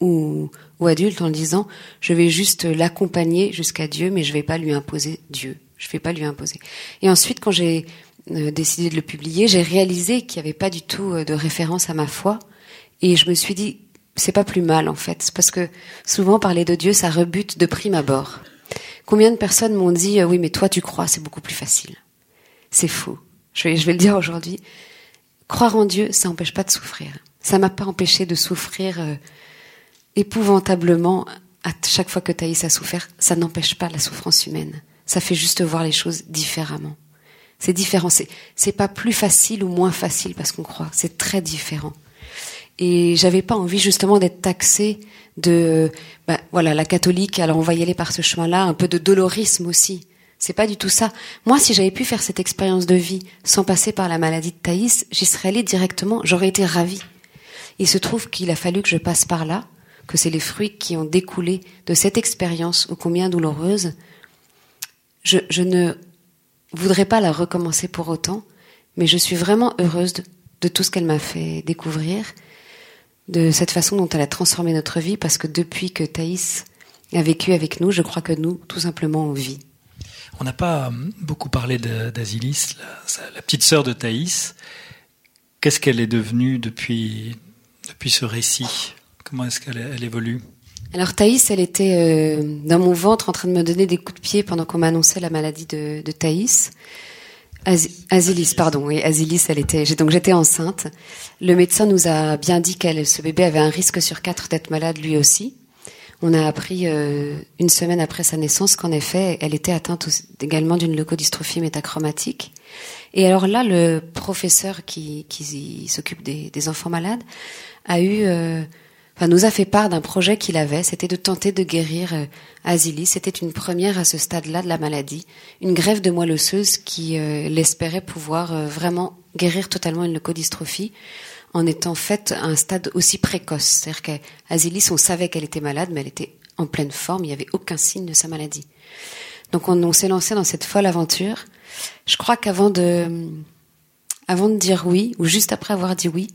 ou, adulte en disant je vais juste l'accompagner jusqu'à Dieu, mais je vais pas lui imposer Dieu. Je vais pas lui imposer. Et ensuite, quand j'ai décidé de le publier, j'ai réalisé qu'il n'y avait pas du tout euh, de référence à ma foi, et je me suis dit c'est pas plus mal en fait, parce que souvent parler de Dieu, ça rebute de prime abord. Combien de personnes m'ont dit euh, oui, mais toi tu crois, c'est beaucoup plus facile. C'est faux. Je vais, je vais le dire aujourd'hui. Croire en Dieu, ça n'empêche pas de souffrir. Ça m'a pas empêché de souffrir épouvantablement à chaque fois que Thaïs a souffert, ça n'empêche pas la souffrance humaine. Ça fait juste voir les choses différemment. C'est différent. C'est, c'est pas plus facile ou moins facile parce qu'on croit. C'est très différent. Et j'avais pas envie justement d'être taxée de, ben, voilà, la catholique. Alors on va y aller par ce chemin-là, un peu de dolorisme aussi. C'est pas du tout ça. Moi, si j'avais pu faire cette expérience de vie sans passer par la maladie de Thaïs, j'y serais allée directement. J'aurais été ravie. Il se trouve qu'il a fallu que je passe par là que c'est les fruits qui ont découlé de cette expérience ô combien douloureuse, je, je, ne voudrais pas la recommencer pour autant, mais je suis vraiment heureuse de, tout ce qu'elle m'a fait découvrir, de cette façon dont elle a transformé notre vie, parce que depuis que Thaïs a vécu avec nous, je crois que nous, tout simplement, on vit. On n'a pas beaucoup parlé d'Asilis, la, petite sœur de Thaïs. Qu'est-ce qu'elle est devenue depuis, depuis ce récit? Comment est-ce qu'elle évolue? Alors Thaïs, elle était euh, dans mon ventre en train de me donner des coups de pied pendant qu'on m'annonçait la maladie de, de Thaïs. Asilis, pardon, oui, Asilis, elle était. Donc j'étais enceinte. Le médecin nous a bien dit qu'elle, ce bébé avait un risque sur quatre d'être malade lui aussi. On a appris euh, une semaine après sa naissance qu'en effet, elle était atteinte également d'une leucodystrophie métachromatique. Et alors là, le professeur qui, s'occupe des, des, enfants malades a eu euh, enfin, nous a fait part d'un projet qu'il avait, c'était de tenter de guérir euh, Azilis. C'était une première à ce stade-là de la maladie, une grève de moelle osseuse qui euh, l'espérait pouvoir euh, vraiment guérir totalement une leucodystrophie en étant faite à un stade aussi précoce. C'est-à-dire qu'Azilis, on savait qu'elle était malade, mais elle était en pleine forme, il n'y avait aucun signe de sa maladie. Donc on, on s'est lancé dans cette folle aventure. Je crois qu'avant de, avant de dire oui, ou juste après avoir dit oui,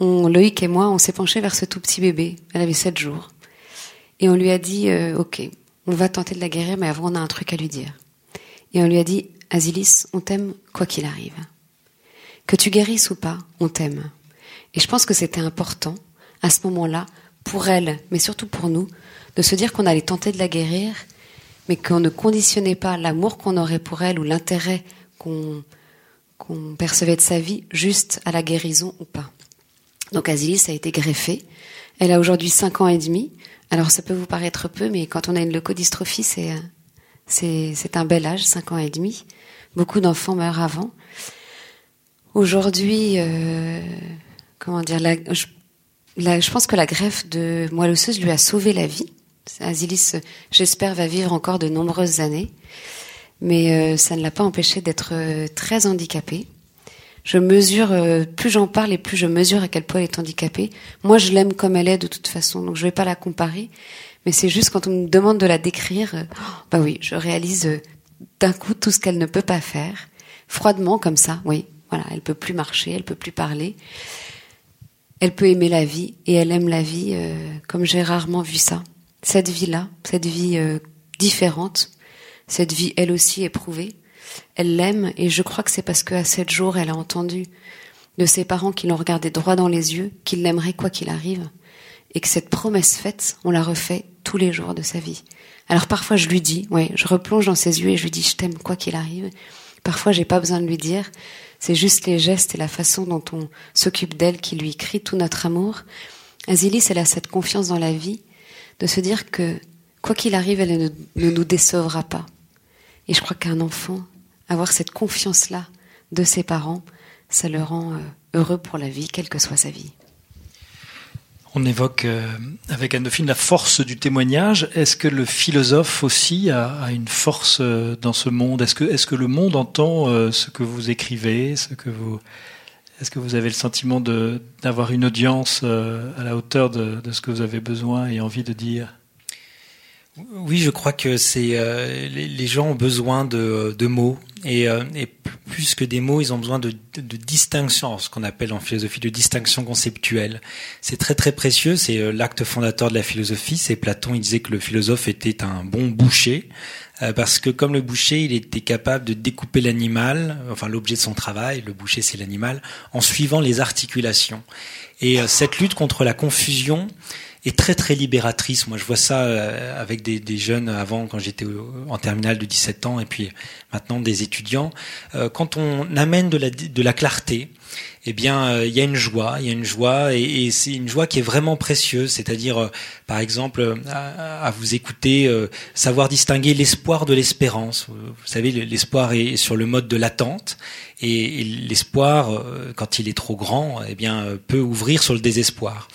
on, Loïc et moi, on s'est penché vers ce tout petit bébé. Elle avait sept jours. Et on lui a dit, euh, ok, on va tenter de la guérir, mais avant on a un truc à lui dire. Et on lui a dit, Asilis, on t'aime quoi qu'il arrive. Que tu guérisses ou pas, on t'aime. Et je pense que c'était important, à ce moment-là, pour elle, mais surtout pour nous, de se dire qu'on allait tenter de la guérir, mais qu'on ne conditionnait pas l'amour qu'on aurait pour elle ou l'intérêt qu'on qu'on percevait de sa vie juste à la guérison ou pas. Donc Asilis a été greffée. Elle a aujourd'hui 5 ans et demi. Alors ça peut vous paraître peu, mais quand on a une leucodystrophie, c'est c'est un bel âge, 5 ans et demi. Beaucoup d'enfants meurent avant. Aujourd'hui, euh, comment dire, je, pense que la greffe de moelle osseuse lui a sauvé la vie. Asilis, j'espère, va vivre encore de nombreuses années, mais euh, ça ne l'a pas empêché d'être euh, très handicapée je mesure, euh, plus j'en parle et plus je mesure à quel point elle est handicapée. Moi, je l'aime comme elle est de toute façon, donc je vais pas la comparer. Mais c'est juste quand on me demande de la décrire, euh, bah oui, je réalise euh, d'un coup tout ce qu'elle ne peut pas faire, froidement comme ça. Oui, voilà, elle peut plus marcher, elle peut plus parler. Elle peut aimer la vie et elle aime la vie comme j'ai rarement vu ça. Cette vie-là, cette vie différente, cette vie elle aussi éprouvée elle l'aime et je crois que c'est parce qu'à sept jours, elle a entendu de ses parents qui l'ont regardé droit dans les yeux, qu'il l'aimerait quoi qu'il arrive, et que cette promesse faite, on la refait tous les jours de sa vie. Alors parfois je lui dis, ouais, je replonge dans ses yeux et je lui dis je t'aime quoi qu'il arrive. Parfois j'ai pas besoin de lui dire, c'est juste les gestes et la façon dont on s'occupe d'elle qui lui crie tout notre amour. Azilis, elle a cette confiance dans la vie de se dire que quoi qu'il arrive, elle ne nous décevra pas. Et je crois qu'un enfant, avoir cette confiance-là de ses parents, ça le rend euh, heureux pour la vie, quelle que soit sa vie. On évoque euh, avec Anne-Dauphine la force du témoignage. Est-ce que le philosophe aussi a, une force euh, dans ce monde? Est-ce que, le monde entend ce que vous écrivez vous, Est-ce que vous avez le sentiment d'avoir une audience à la hauteur de, ce que vous avez besoin et envie de dire? Oui, je crois que c'est euh, les, gens ont besoin de, de mots et, euh, et, plus que des mots, ils ont besoin de, de, de distinction, ce qu'on appelle en philosophie de distinction conceptuelle. C'est très très précieux. C'est euh, l'acte fondateur de la philosophie. C'est Platon. Il disait que le philosophe était un bon boucher euh, parce que comme le boucher, il était capable de découper l'animal, enfin l'objet de son travail. Le boucher, c'est l'animal, en suivant les articulations. Et cette lutte contre la confusion est très très libératrice. Moi, je vois ça euh, avec des, des jeunes avant, quand j'étais en terminale de 17 ans, et puis maintenant des étudiants. Euh, quand on amène de la, de la clarté, eh bien, euh, il y a une joie, il y a une joie, et, c'est une joie qui est vraiment précieuse. C'est-à-dire, par exemple, à, à vous écouter, savoir distinguer l'espoir de l'espérance. Vous savez, l'espoir est sur le mode de l'attente, et, et l'espoir, quand il est trop grand, eh bien, peut ouvrir sur le désespoir.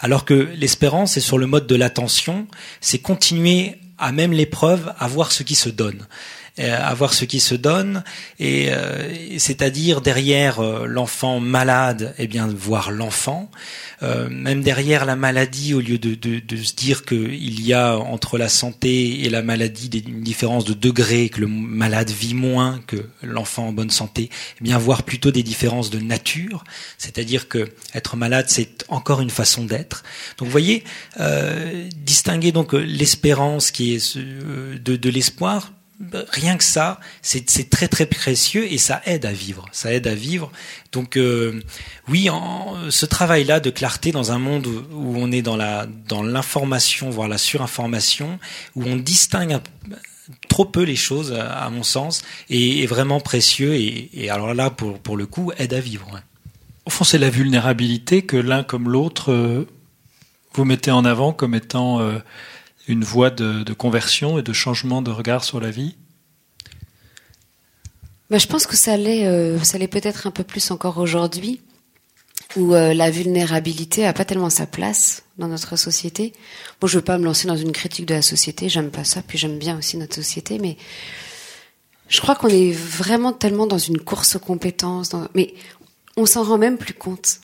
Alors que l'espérance est sur le mode de l'attention, c'est continuer à même l'épreuve à voir ce qui se donne à voir ce qui se donne. Et euh, c'est-à-dire derrière euh, l'enfant malade eh bien voir l'enfant. Euh, même derrière la maladie au lieu de, de, de se dire qu'il y a entre la santé et la maladie une différence de degré que le malade vit moins que l'enfant en bonne santé eh bien voir plutôt des différences de nature. C'est-à-dire que être malade c'est encore une façon d'être. Donc vous voyez distinguer donc l'espérance qui est de, de l'espoir rien que ça, c'est très très précieux et ça aide à vivre. Ça aide à vivre. Donc euh, oui, ce travail-là de clarté dans un monde où, on est dans la dans l'information, voire la surinformation, où on distingue trop peu les choses, à mon sens, est, vraiment précieux et, et, alors là, pour pour le coup, aide à vivre. Au fond, c'est la vulnérabilité que l'un comme l'autre euh, vous mettez en avant comme étant euh, une voie de, conversion et de changement de regard sur la vie bah, Je pense que ça l'est, euh, ça l'est peut-être un peu plus encore aujourd'hui, où euh, la vulnérabilité a pas tellement sa place dans notre société. Bon, je veux pas me lancer dans une critique de la société, j'aime pas ça, puis j'aime bien aussi notre société, mais je crois qu'on est vraiment tellement dans une course aux compétences, mais on s'en rend même plus compte.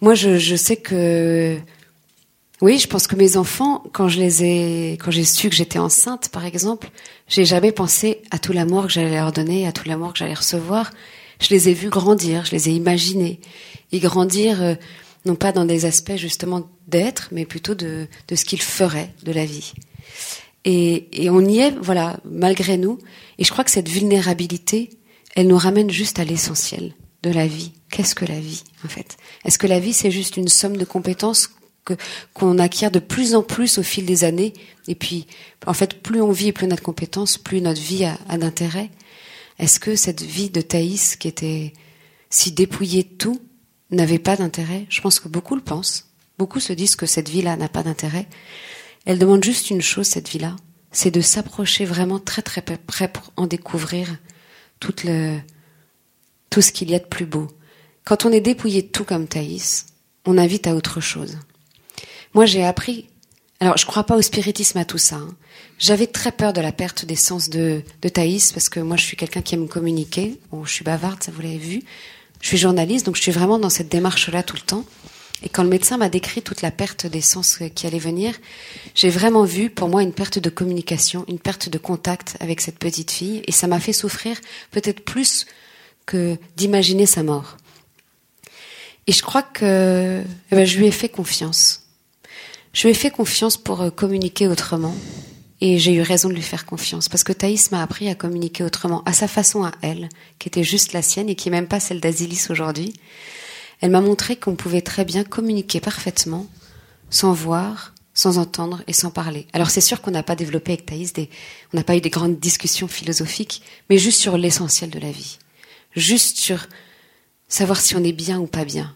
Moi, je sais que oui, je pense que mes enfants, quand je les ai, quand j'ai su que j'étais enceinte, par exemple, j'ai jamais pensé à tout l'amour que j'allais leur donner, à tout l'amour que j'allais recevoir. Je les ai vus grandir, je les ai imaginés et grandir, euh, non pas dans des aspects justement d'être, mais plutôt de, de ce qu'ils feraient de la vie. Et, et on y est, voilà, malgré nous. Et je crois que cette vulnérabilité, elle nous ramène juste à l'essentiel de la vie. Qu'est-ce que la vie, en fait? Est-ce que la vie, c'est juste une somme de compétences qu'on acquiert de plus en plus au fil des années. Et puis, en fait, plus on vit et plus de compétences, plus notre vie a, d'intérêt. Est-ce que cette vie de Thaïs, qui était si dépouillée de tout, n'avait pas d'intérêt? Je pense que beaucoup le pensent. Beaucoup se disent que cette vie-là n'a pas d'intérêt. Elle demande juste une chose, cette vie-là, c'est de s'approcher vraiment très très près pour en découvrir tout ce qu'il y a de plus beau. Quand on est dépouillé de tout comme Thaïs, on invite à autre chose. Moi, j'ai appris. Alors, je crois pas au spiritisme à tout ça. Hein. J'avais très peur de la perte des sens de, de Thaïs parce que moi, je suis quelqu'un qui aime communiquer. Je suis bavarde, ça vous l'avez vu. Je suis journaliste, donc je suis vraiment dans cette démarche-là tout le temps. Et quand le médecin m'a décrit toute la perte des sens qui allait venir, j'ai vraiment vu pour moi une perte de communication, une perte de contact avec cette petite fille, et ça m'a fait souffrir peut-être plus que d'imaginer sa mort. Et je crois que eh ben, je lui ai fait confiance. Je lui ai fait confiance pour euh, communiquer autrement. Et j'ai eu raison de lui faire confiance parce que Thaïs m'a appris à communiquer autrement, à sa façon à elle, qui était juste la sienne et qui n'est même pas celle d'Asilis aujourd'hui. Elle m'a montré qu'on pouvait très bien communiquer parfaitement, sans voir, sans entendre et sans parler. Alors c'est sûr qu'on n'a pas développé avec Thaïs des, on n'a pas eu des grandes discussions philosophiques, mais juste sur l'essentiel de la vie. Juste sur savoir si on est bien ou pas bien.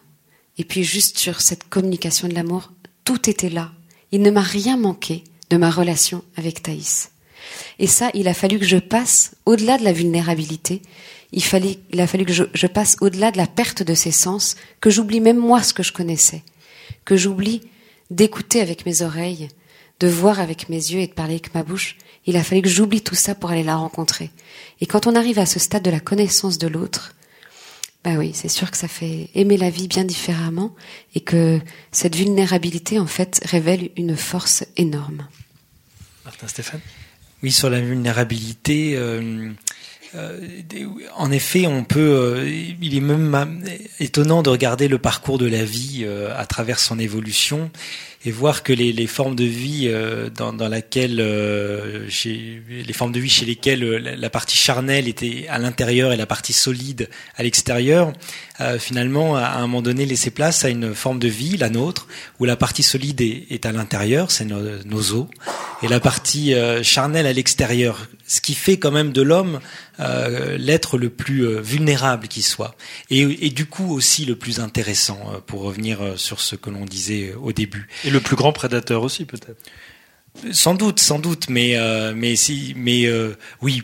Et puis juste sur cette communication de l'amour tout était là. Il ne m'a rien manqué de ma relation avec Thaïs. Et ça, il a fallu que je passe au-delà de la vulnérabilité. Il, fallait, il a fallu que je, je passe au-delà de la perte de ses sens, que j'oublie même moi ce que je connaissais, que j'oublie d'écouter avec mes oreilles, de voir avec mes yeux et de parler avec ma bouche. Il a fallu que j'oublie tout ça pour aller la rencontrer. Et quand on arrive à ce stade de la connaissance de l'autre, bah oui, c'est sûr que ça fait aimer la vie bien différemment et que cette vulnérabilité, en fait, révèle une force énorme. Martin Stéphane? Oui, sur la vulnérabilité. Euh, en effet, on peut. Euh, il est même étonnant de regarder le parcours de la vie euh, à travers son évolution et voir que les, formes de vie euh, dans, laquelle euh, les formes de vie chez lesquelles euh, la, partie charnelle était à l'intérieur et la partie solide à l'extérieur, finalement à un moment donné laisser place à une forme de vie, la nôtre, où la partie solide est, à l'intérieur, c'est nos, os, et la partie charnelle à l'extérieur, ce qui fait quand même de l'homme euh, l'être le plus vulnérable qui soit, et, et, du coup aussi le plus intéressant, pour revenir sur ce que l'on disait au début le plus grand prédateur aussi, peut-être. Sans doute, sans doute, mais euh, mais si, mais euh, oui,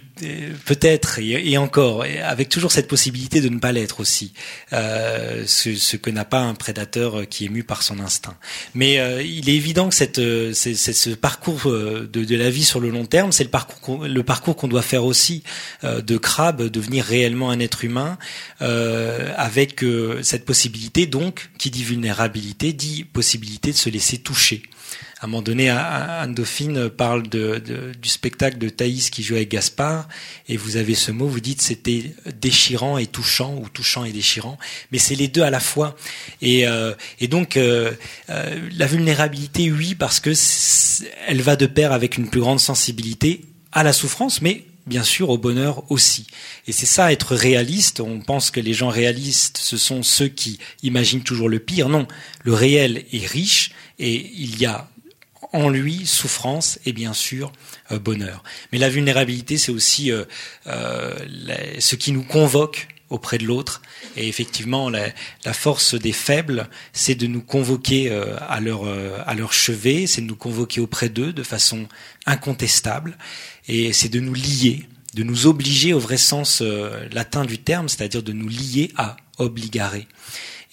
peut-être et, encore, avec toujours cette possibilité de ne pas l'être aussi, euh, ce, que n'a pas un prédateur qui est mu par son instinct. Mais il est évident que cette, ce parcours de, de, la vie sur le long terme, c'est le parcours le parcours qu'on doit faire aussi de crabe, devenir réellement un être humain, avec cette possibilité donc qui dit vulnérabilité, dit possibilité de se laisser toucher à un moment donné, Anne Dauphine parle du spectacle de Thaïs qui joue avec Gaspard, et vous avez ce mot, vous dites c'était déchirant et touchant, ou touchant et déchirant, mais c'est les deux à la fois. Et, euh, donc, euh, euh, la vulnérabilité, oui, parce que elle va de pair avec une plus grande sensibilité à la souffrance, mais bien sûr au bonheur aussi. Et c'est ça être réaliste. On pense que les gens réalistes, ce sont ceux qui imaginent toujours le pire. Non, le réel est riche et il y a en lui souffrance et bien sûr euh, bonheur. Mais la vulnérabilité, c'est aussi euh, euh, ce qui nous convoque auprès de l'autre. Et effectivement, la, la, force des faibles, c'est de nous convoquer à leur à leur chevet, c'est de nous convoquer auprès d'eux de façon incontestable, et c'est de nous lier, de nous obliger au vrai sens latin du terme, c'est-à-dire de nous lier à obligare.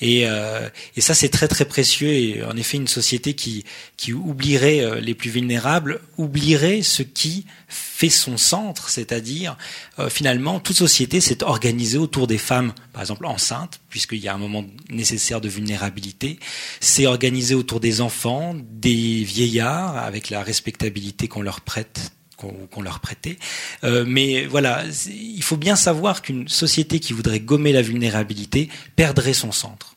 Et, euh, et ça, c'est très très précieux. Et en effet, une société qui, qui oublierait euh, les plus vulnérables oublierait ce qui fait son centre, c'est-à-dire euh, finalement toute société s'est organisée autour des femmes, par exemple enceintes, puisqu'il y a un moment nécessaire de vulnérabilité, s'est organisée autour des enfants, des vieillards, avec la respectabilité qu'on leur prête qu'on leur prêtait. Euh, mais voilà, il faut bien savoir qu'une société qui voudrait gommer la vulnérabilité perdrait son centre.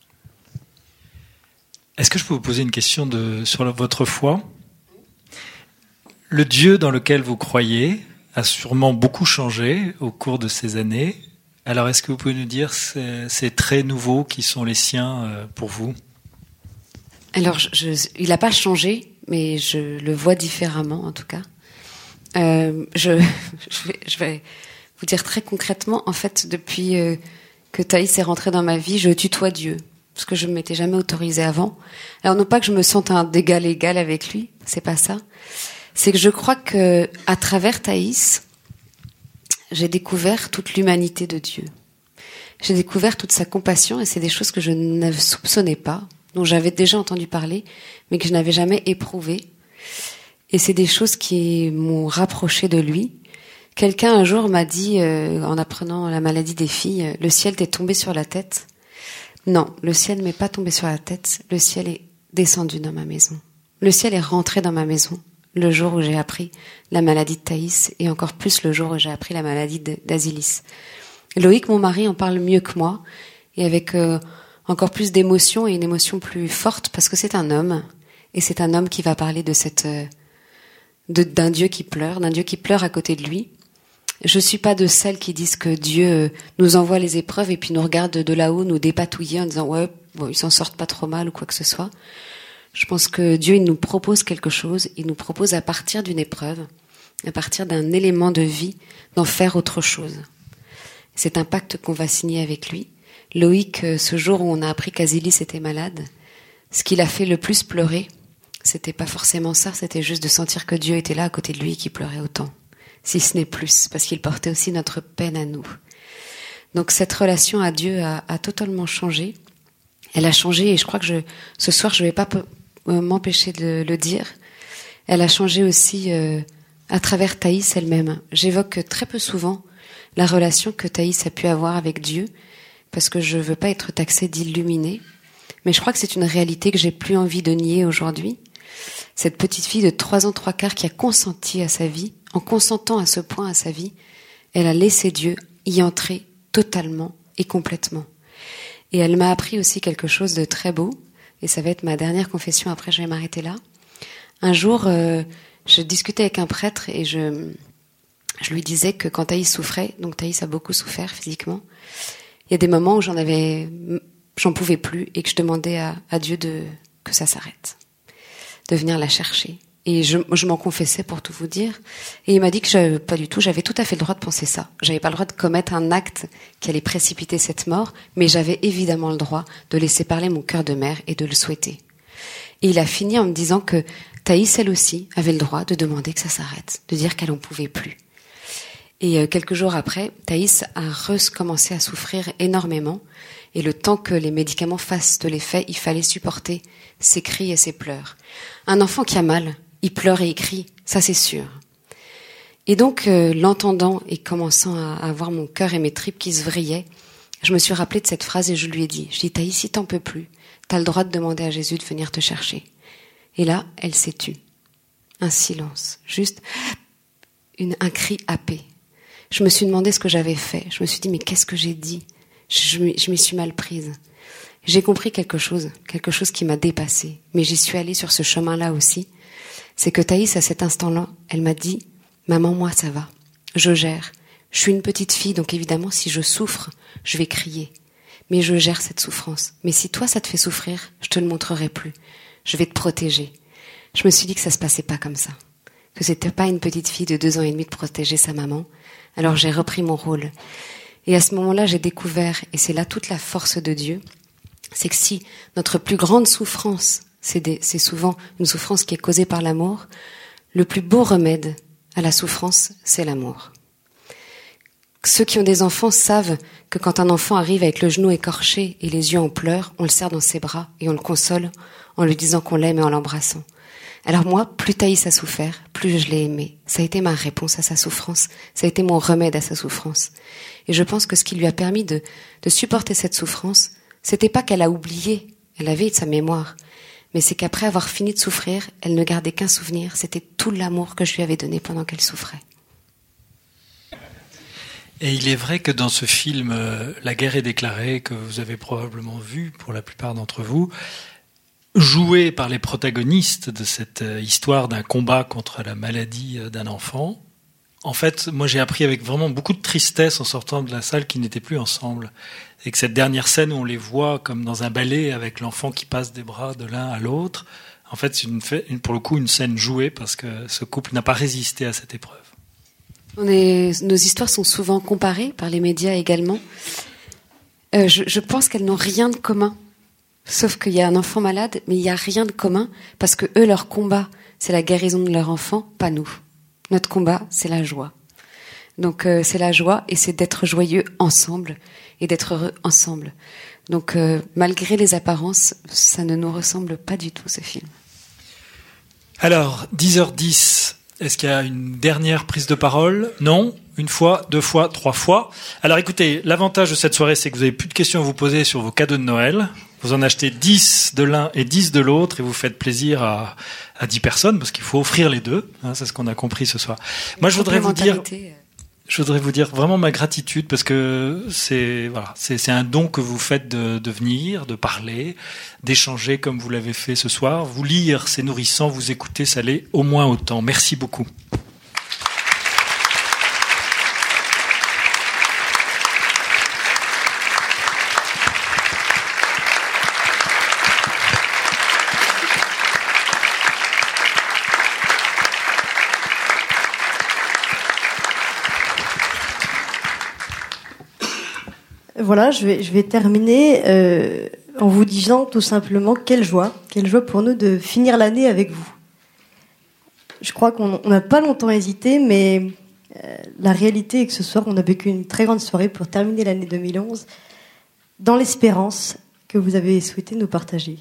Est-ce que je peux vous poser une question de, sur votre foi? Le Dieu dans lequel vous croyez a sûrement beaucoup changé au cours de ces années. Alors, est-ce que vous pouvez nous dire ces, ces traits nouveaux qui sont les siens euh, pour vous? Alors, je, il n'a pas changé, mais je le vois différemment en tout cas. Euh, je, [laughs] je, vais, je, vais, vous dire très concrètement, en fait, depuis euh, que Thaïs est rentré dans ma vie, je tutoie Dieu, ce que je ne m'étais jamais autorisé avant. Alors non pas que je me sente un d'égal égal avec lui, c'est pas ça. C'est que je crois que à travers Thaïs, j'ai découvert toute l'humanité de Dieu. J'ai découvert toute sa compassion et c'est des choses que je ne soupçonnais pas, dont j'avais déjà entendu parler, mais que je n'avais jamais éprouvées et c'est des choses qui m'ont rapproché de lui. Quelqu'un un jour m'a dit, euh, en apprenant la maladie des filles, euh, le ciel t'est tombé sur la tête. Non, le ciel m'est pas tombé sur la tête. Le ciel est descendu dans ma maison. Le ciel est rentré dans ma maison le jour où j'ai appris la maladie de Thaïs et encore plus le jour où j'ai appris la maladie d'Asilis. Loïc, mon mari, en parle mieux que moi et avec euh, encore plus d'émotion et une émotion plus forte parce que c'est un homme et c'est un homme qui va parler de cette d'un Dieu qui pleure, d'un Dieu qui pleure à côté de lui. Je suis pas de celles qui disent que Dieu euh, nous envoie les épreuves et puis nous regarde de là-haut, nous dépatouiller en disant ouais, bon, ils s'en sortent pas trop mal ou quoi que ce soit. Je pense que Dieu il nous propose quelque chose, il nous propose à partir d'une épreuve, à partir d'un élément de vie, d'en faire autre chose. C'est un pacte qu'on va signer avec lui. Loïc, euh, ce jour où on a appris qu'Azilis était malade, ce qu'il a fait le plus pleurer, c'était pas forcément ça, c'était juste de sentir que Dieu était là à côté de lui et qu'il pleurait autant. Si ce n'est plus, parce qu'il portait aussi notre peine à nous. Donc cette relation à Dieu a, totalement changé. Elle a changé et je crois que je, ce soir je vais pas euh, m'empêcher de le dire. Elle a changé aussi euh, à travers Thaïs elle-même. J'évoque très peu souvent la relation que Thaïs a pu avoir avec Dieu parce que je veux pas être taxée d'illuminée. Mais je crois que c'est une réalité que j'ai plus envie de nier aujourd'hui cette petite fille de trois ans trois quarts qui a consenti à sa vie, en consentant à ce point à sa vie, elle a laissé Dieu y entrer totalement et complètement. Et elle m'a appris aussi quelque chose de très beau, et ça va être ma dernière confession, après je vais m'arrêter là. Un jour, euh, je discutais avec un prêtre et je, je lui disais que quand Thaïs souffrait, donc Thaïs a beaucoup souffert physiquement, il y a des moments où j'en avais, j'en pouvais plus et que je demandais à, à Dieu de, que ça s'arrête, de venir la chercher. Et je, je m'en confessais pour tout vous dire. Et il m'a dit que je, pas du tout, j'avais tout à fait le droit de penser ça. J'avais pas le droit de commettre un acte qui allait précipiter cette mort, mais j'avais évidemment le droit de laisser parler mon cœur de mère et de le souhaiter. Et il a fini en me disant que Thaïs, elle aussi, avait le droit de demander que ça s'arrête, de dire qu'elle en pouvait plus. Et euh, quelques jours après, Thaïs a recommencé à souffrir énormément. Et le temps que les médicaments fassent de l'effet, il fallait supporter ses cris et ses pleurs. Un enfant qui a mal, il pleure et il crie, ça c'est sûr. Et donc, euh, l'entendant et commençant à, avoir mon cœur et mes tripes qui se vrillaient, je me suis rappelé de cette phrase et je lui ai dit, je dis, Thaïs, si t'en peux plus, t'as le droit de demander à Jésus de venir te chercher. Et là, elle s'est tue. Un silence, juste un cri happé. Je me suis demandé ce que j'avais fait. Je me suis dit, mais qu'est-ce que j'ai dit? Je, je m'y suis mal prise. J'ai compris quelque chose, quelque chose qui m'a dépassé. Mais j'y suis allée sur ce chemin-là aussi c'est que Thaïs, à cet instant-là, elle m'a dit, maman, moi, ça va. Je gère. Je suis une petite fille, donc évidemment, si je souffre, je vais crier. Mais je gère cette souffrance. Mais si toi, ça te fait souffrir, je te le montrerai plus. Je vais te protéger. Je me suis dit que ça se passait pas comme ça. Que c'était pas une petite fille de deux ans et demi de protéger sa maman. Alors j'ai repris mon rôle. Et à ce moment-là, j'ai découvert, et c'est là toute la force de Dieu, c'est que si notre plus grande souffrance, c'est souvent une souffrance qui est causée par l'amour. Le plus beau remède à la souffrance, c'est l'amour. Ceux qui ont des enfants savent que quand un enfant arrive avec le genou écorché et les yeux en pleurs, on le serre dans ses bras et on le console en lui disant qu'on l'aime et en l'embrassant. Alors moi, plus Thaïs a souffert, plus je l'ai aimé. Ça a été ma réponse à sa souffrance. Ça a été mon remède à sa souffrance. Et je pense que ce qui lui a permis de, de supporter cette souffrance, c'était pas qu'elle a oublié. Elle avait sa mémoire mais c'est qu'après avoir fini de souffrir, elle ne gardait qu'un souvenir, c'était tout l'amour que je lui avais donné pendant qu'elle souffrait. Et il est vrai que dans ce film euh, La guerre est déclarée, que vous avez probablement vu pour la plupart d'entre vous, joué par les protagonistes de cette euh, histoire d'un combat contre la maladie euh, d'un enfant, en fait, moi j'ai appris avec vraiment beaucoup de tristesse en sortant de la salle qu'ils n'étaient plus ensemble et que cette dernière scène où on les voit comme dans un ballet avec l'enfant qui passe des bras de l'un à l'autre, en fait, c'est une, pour le coup une scène jouée parce que ce couple n'a pas résisté à cette épreuve. Nos histoires sont souvent comparées par les médias également. Euh, je, pense qu'elles n'ont rien de commun, sauf qu'il y a un enfant malade, mais il n'y a rien de commun parce que eux, leur combat, c'est la guérison de leur enfant, pas nous. Notre combat, c'est la joie. Donc euh, c'est la joie et c'est d'être joyeux ensemble et d'être heureux ensemble. Donc euh, malgré les apparences, ça ne nous ressemble pas du tout ce film. Alors, 10h10, est-ce qu'il y a une dernière prise de parole? Non? Une fois, deux fois, trois fois? Alors écoutez, l'avantage de cette soirée, c'est que vous n'avez plus de questions à vous poser sur vos cadeaux de Noël. Vous en achetez 10 de l'un et 10 de l'autre et vous faites plaisir à, à 10 personnes parce qu'il faut offrir les deux. Hein, c'est ce qu'on a compris ce soir. Moi, je voudrais vous dire je voudrais vous dire vraiment ma gratitude parce que c'est voilà, c'est un don que vous faites de, de venir, de parler, d'échanger comme vous l'avez fait ce soir. Vous lire, c'est nourrissant. Vous écouter, ça l'est au moins autant. Merci beaucoup. Voilà, je vais, terminer euh, en vous disant tout simplement quelle joie, quelle joie pour nous de finir l'année avec vous. Je crois qu'on n'a pas longtemps hésité, mais euh, la réalité est que ce soir, on a vécu une très grande soirée pour terminer l'année 2011 dans l'espérance que vous avez souhaité nous partager.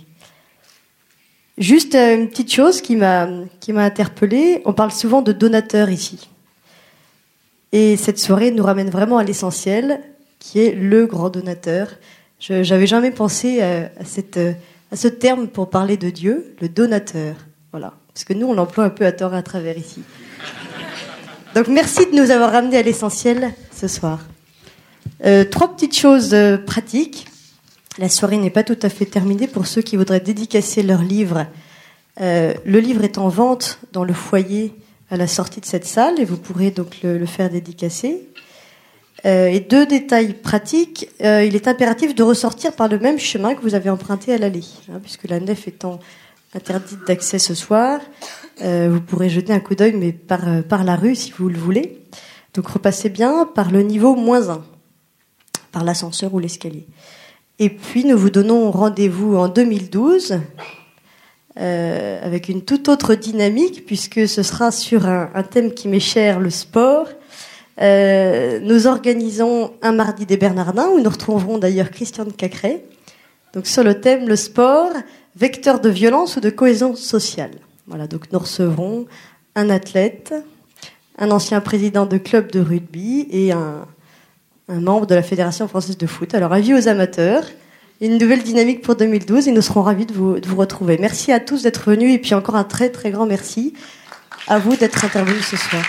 Juste euh, une petite chose qui m'a qui m'a interpellée. On parle souvent de donateurs ici, et cette soirée nous ramène vraiment à l'essentiel qui est le grand donateur. Je n'avais jamais pensé à, cette, à ce terme pour parler de Dieu, le donateur. Voilà. parce que nous, on l'emploie un peu à tort et à travers ici. Donc merci de nous avoir ramenés à l'essentiel ce soir. Euh, trois petites choses euh, pratiques. La soirée n'est pas tout à fait terminée pour ceux qui voudraient dédicacer leur livre. Euh, le livre est en vente dans le foyer à la sortie de cette salle et vous pourrez donc le faire dédicacer. Euh, et deux détails pratiques. Euh, il est impératif de ressortir par le même chemin que vous avez emprunté à l'aller, hein, puisque la nef étant interdite d'accès ce soir, euh, vous pourrez jeter un coup d'œil, mais par, la rue si vous le voulez. Donc repassez bien par le niveau moins 1, par l'ascenseur ou l'escalier. Et puis nous vous donnons rendez-vous en 2012 euh, avec une toute autre dynamique, puisque ce sera sur un thème qui m'est cher, le sport. Euh, nous organisons un mardi des Bernardins, où nous retrouverons d'ailleurs Christiane Cacré, donc sur le thème le sport, vecteur de violence ou de cohésion sociale. Voilà, donc nous recevrons un athlète, un ancien président de club de rugby et un, un membre de la Fédération française de foot. Alors, avis aux amateurs, une nouvelle dynamique pour 2012 et nous serons ravis de vous, de vous retrouver. Merci à tous d'être venus et puis encore un très très grand merci à vous d'être intervenus ce soir.